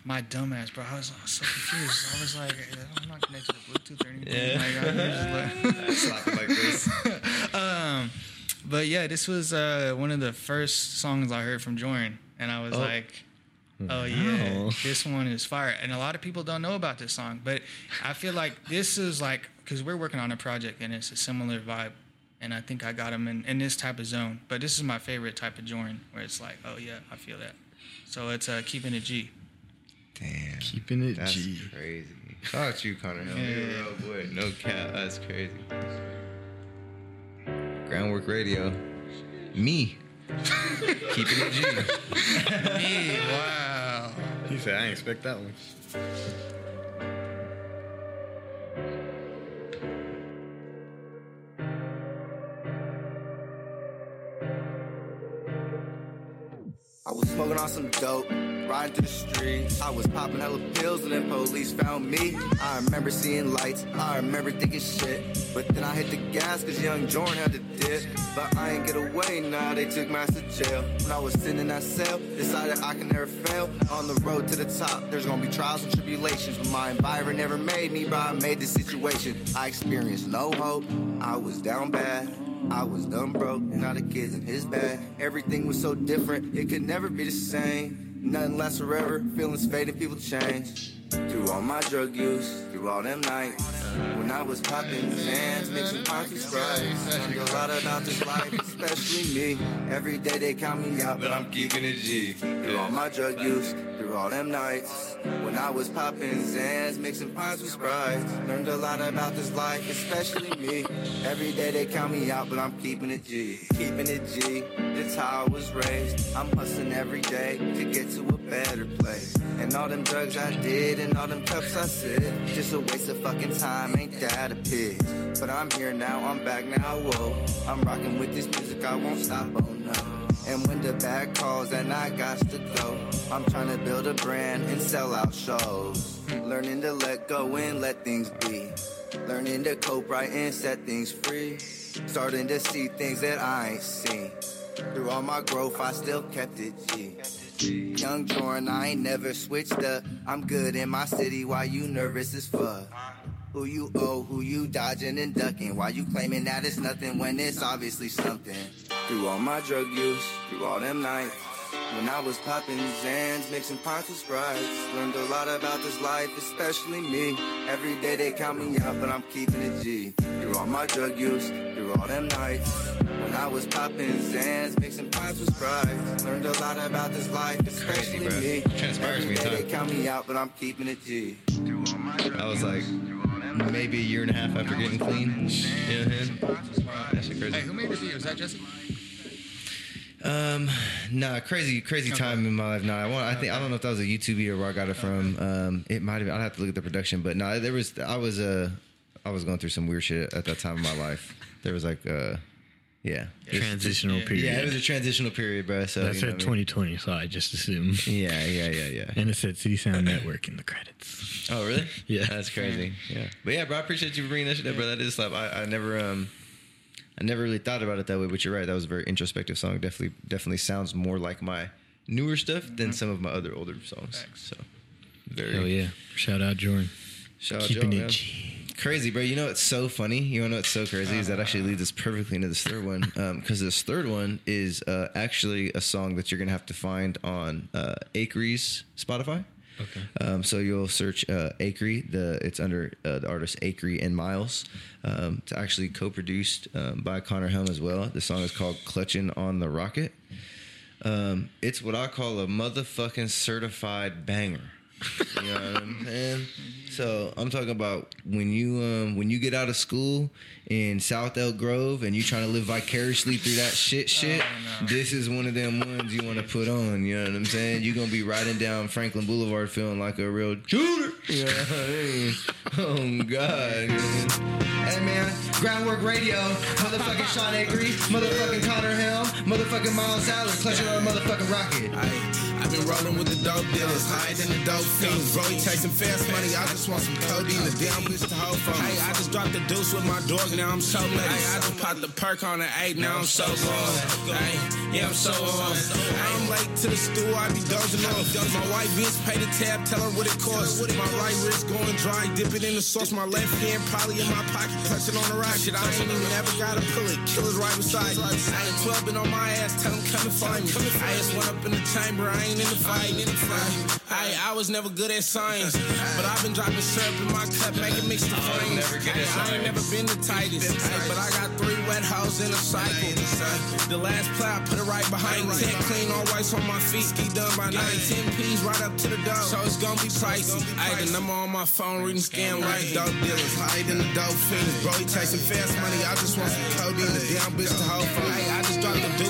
my dumbass, bro. I was, I was so confused. I was like, I'm not connected to Bluetooth or anything. Yeah. Like, I was just like- Slap it like this. um, but yeah, this was uh, one of the first songs I heard from Jorin, and I was Oh. like, "Oh yeah, Wow. this one is fire." And a lot of people don't know about this song, but I feel like this is like because we're working on a project and it's a similar vibe, and I think I got him in, in this type of zone. But this is my favorite type of Jorin, where it's like, "Oh yeah, I feel that." So it's uh, keeping it G. Damn. Keeping it That's G. crazy. Shout out to you, Conner Helm. Yeah. You're real boy. No cap. That's crazy. Ground Wrk Radio. Me. Keeping it G. Me, wow. He said, "I didn't expect that one." Smoking on some dope, riding through the streets. I was popping hella pills and then police found me. I remember seeing lights, I remember thinking shit. But then I hit the gas cause young Jorin had to dip. But I ain't get away, nah, they took my to jail. When I was sitting in that cell, decided I can never fail. On the road to the top, there's gonna be trials and tribulations. But my environment never made me, but I made the situation. I experienced no hope, I was down bad. I was dumb broke, now the kid's in his bag. Everything was so different, it could never be the same. Nothing lasts forever, feelings fade and people change. Through all my drug use, through all them nights. When I was popping Xans, mixing with Sprites. Learned a lot about this life, especially me. Every day they count me out, but I'm keeping it G. Through all my drug use, through all them nights. When I was popping Xans, mixing with Sprites. Learned a lot about this life, especially me. Every day they count me out, but I'm keeping it G. Keeping it G, that's how I was raised. I'm hustling every day to get to a better place. And all them drugs I did and all them cups I said, just a waste of fucking time, ain't that a pig? But I'm here now, I'm back now, whoa. I'm rocking with this music, I won't stop, oh no. And when the bag calls and I got to go, I'm trying to build a brand and sell out shows. Learning to let go and let things be. Learning to cope right and set things free. Starting to see things that I ain't seen. Through all my growth, I still kept it G. Young Jorin, I ain't never switched up. I'm good in my city while you nervous as fuck. Who you owe, who you dodging and ducking. Why you claiming that it's nothing when it's obviously something? Through all my drug use, through all them nights. When I was popping Xans, mixing pints with Sprites. Learned a lot about this life, especially me. Every day they count me out, but I'm keeping it G. Through all my drug use, through all them nights. I was popping Xans, mixing pints with Sprites. Learned a lot about this life, especially bro. me. Transpires me Every day time. they count me out, but I'm keeping it G. I was like maybe a year and a half after getting clean. You know what I'm? That shit Hey, who made the beat? Was that Jesse? Um, nah, crazy, crazy time in my life. Nah, I want. I think I don't know if that was a YouTube video where I got it from. Um, it might have. I'd have to look at the production, but no, there was. I was uh, I was going through some weird shit at that time of my life. There was like uh, yeah, Transitional Yeah. period. yeah, it was a transitional period, bro. So That you know said what I mean? 2020, so I just assumed. Yeah, yeah, yeah, yeah. And it said CitySound Network in the credits. Oh, really? Yeah. That's crazy. Yeah. But yeah, bro, I appreciate you for bringing that shit up, bro. That is slap. I, I never um I never really thought about it that way, but you're right. That was a very introspective song. Definitely definitely sounds more like my newer stuff than some of my other older songs. So very Hell yeah. Shout out Jorin. Shout out Keeping Joe, it man. G. Crazy, bro. You know what's so funny? You wanna know what's so crazy is that actually leads us perfectly into this third one. Because this third one is uh, actually a song that you're gonna have to find on uh, Acrea's Spotify. Okay. Um, so you'll search uh, Acrea. The it's under uh, the artist Acrea and Myles. Um, it's actually co-produced um, by Conner Helm as well. The song is called "Clutching on the Rocket." Um, it's what I call a motherfucking certified banger. You know what I'm saying? So I'm talking about when you um, when you get out of school in South Elk Grove and you trying to live vicariously through that shit oh, shit. This is one of them ones you want to put on. You know what I'm saying? You're gonna be riding down Franklin Boulevard feeling like a real shooter. You know what I mean? Oh God. man. Hey man, Ground Wrk Radio, motherfucking Sean Avery, motherfucking Conner Helm, motherfucking Myles Allen, clutching on a motherfucking rocket. I've been rolling with the dope dealers, higher than the dope fiends. Bro, he chasing fast money, I just want some codeine. The damn bitch to hold from. Hey, I just dropped the deuce with my dog, now I'm so lit. Hey, I just popped the perk on the eight, now I'm so on. Hey, yeah, I'm so on. I'm late to the stool, I be dozing off. My white bitch pay the tab, tell her what it costs. My right wrist going dry, dip it in the sauce. My left hand probably in my pocket, clutching on the rock. Shit, I ain't even ever gotta pull it. Killers right beside me. I ain't clubbing on my ass, tell them come and find me. I just went up in the chamber, I ain't in the fight. I, I was never good at science, but I've been dropping syrup in my cup, making mixed the flames. I ain't never been the tightest, but I got three wet hoes in a cycle. The last play, I put it right behind me. Tech clean, all whites on my feet, ski done by night. 10 P's right up to the door, so it's gonna be pricey. Ay, the number on my phone, reading scam right. Dope dealers, higher than the dope fiends. Bro, he chasing fast money, I just want some codeine. The damn bitch to hold. Ay, I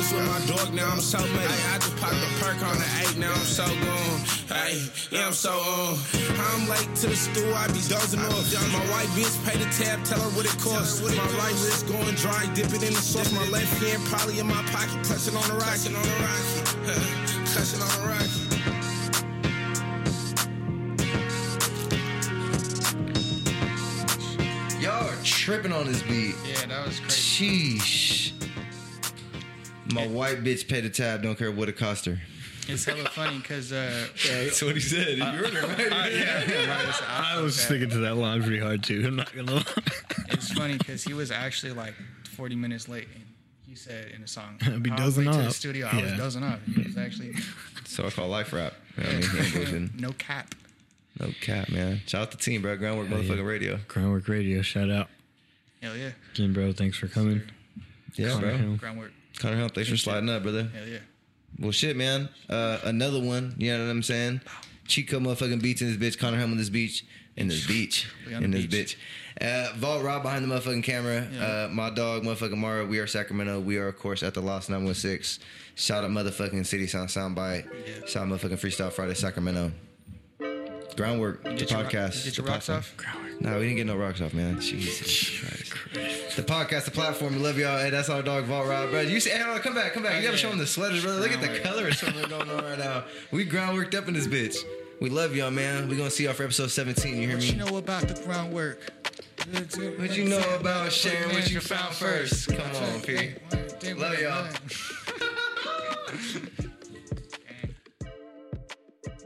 just dropped the deuce with my dog, now I'm so mad. I just popped the perk on the eight, now I'm so gone. Hey, yeah, I'm so on. I'm late to the stool, I be dozing off. My white bitch pay the tab, tell her what it costs. My right wrist going dry, dip it in the sauce. My left hand probably in my pocket, clutching on the rock. Clutching on the rock. Clutching on the rock. Y'all are tripping on this beat. Yeah, that was crazy. Sheesh. My white bitch pay the tab, don't care what it cost her. It's hella funny because uh, That's what he said. You heard it right. uh, yeah, yeah, right, I was okay. sticking to that line pretty hard too. I'm not gonna lie. It's funny because he was actually like 40 minutes late. And he said in the song, I'd be "On my dozing way to the off." studio, I was Yeah. dozing off. He was actually So I call life rap. You know I mean? He ain't bullshitting. no cap. No cap, man. Shout out the team, bro. Ground Wrk motherfucking radio. Ground Wrk Radio, shout out. Hell yeah, Again, bro, thanks for coming. Yeah, Conner bro. Hill. groundwork. Conner Helm, thanks for sliding up, brother. Hell yeah. Well, shit, man. Uh, another one. You know what I'm saying? Chico motherfucking beats in this bitch. Conner Helm on this beach. In this beach. In this beach. bitch. Uh, Vault Rob behind the motherfucking camera. Yeah. Uh, my dog, motherfucking Mara. We are Sacramento. We are, of course, at the Lost 916. Shout out motherfucking City Sound Soundbyte. Yeah. Shout out motherfucking Freestyle Friday, Sacramento. Ground Wrk, the Get your rock- podcast. Get the your rocks platform. off. No, we didn't get no rocks off, man. Jesus Christ. The podcast, the platform. We love y'all. Hey, that's our dog, Vault Rob, bro. You see, hey, hold on, come back, come back. You gotta show them the sweaters, brother. Look at the color of something going on right now. We groundworked up in this bitch. We love y'all, man. we gonna see y'all for episode 17. You hear me? What you know about the groundwork? What you know about sharing what you found first? Come on, P. Love y'all.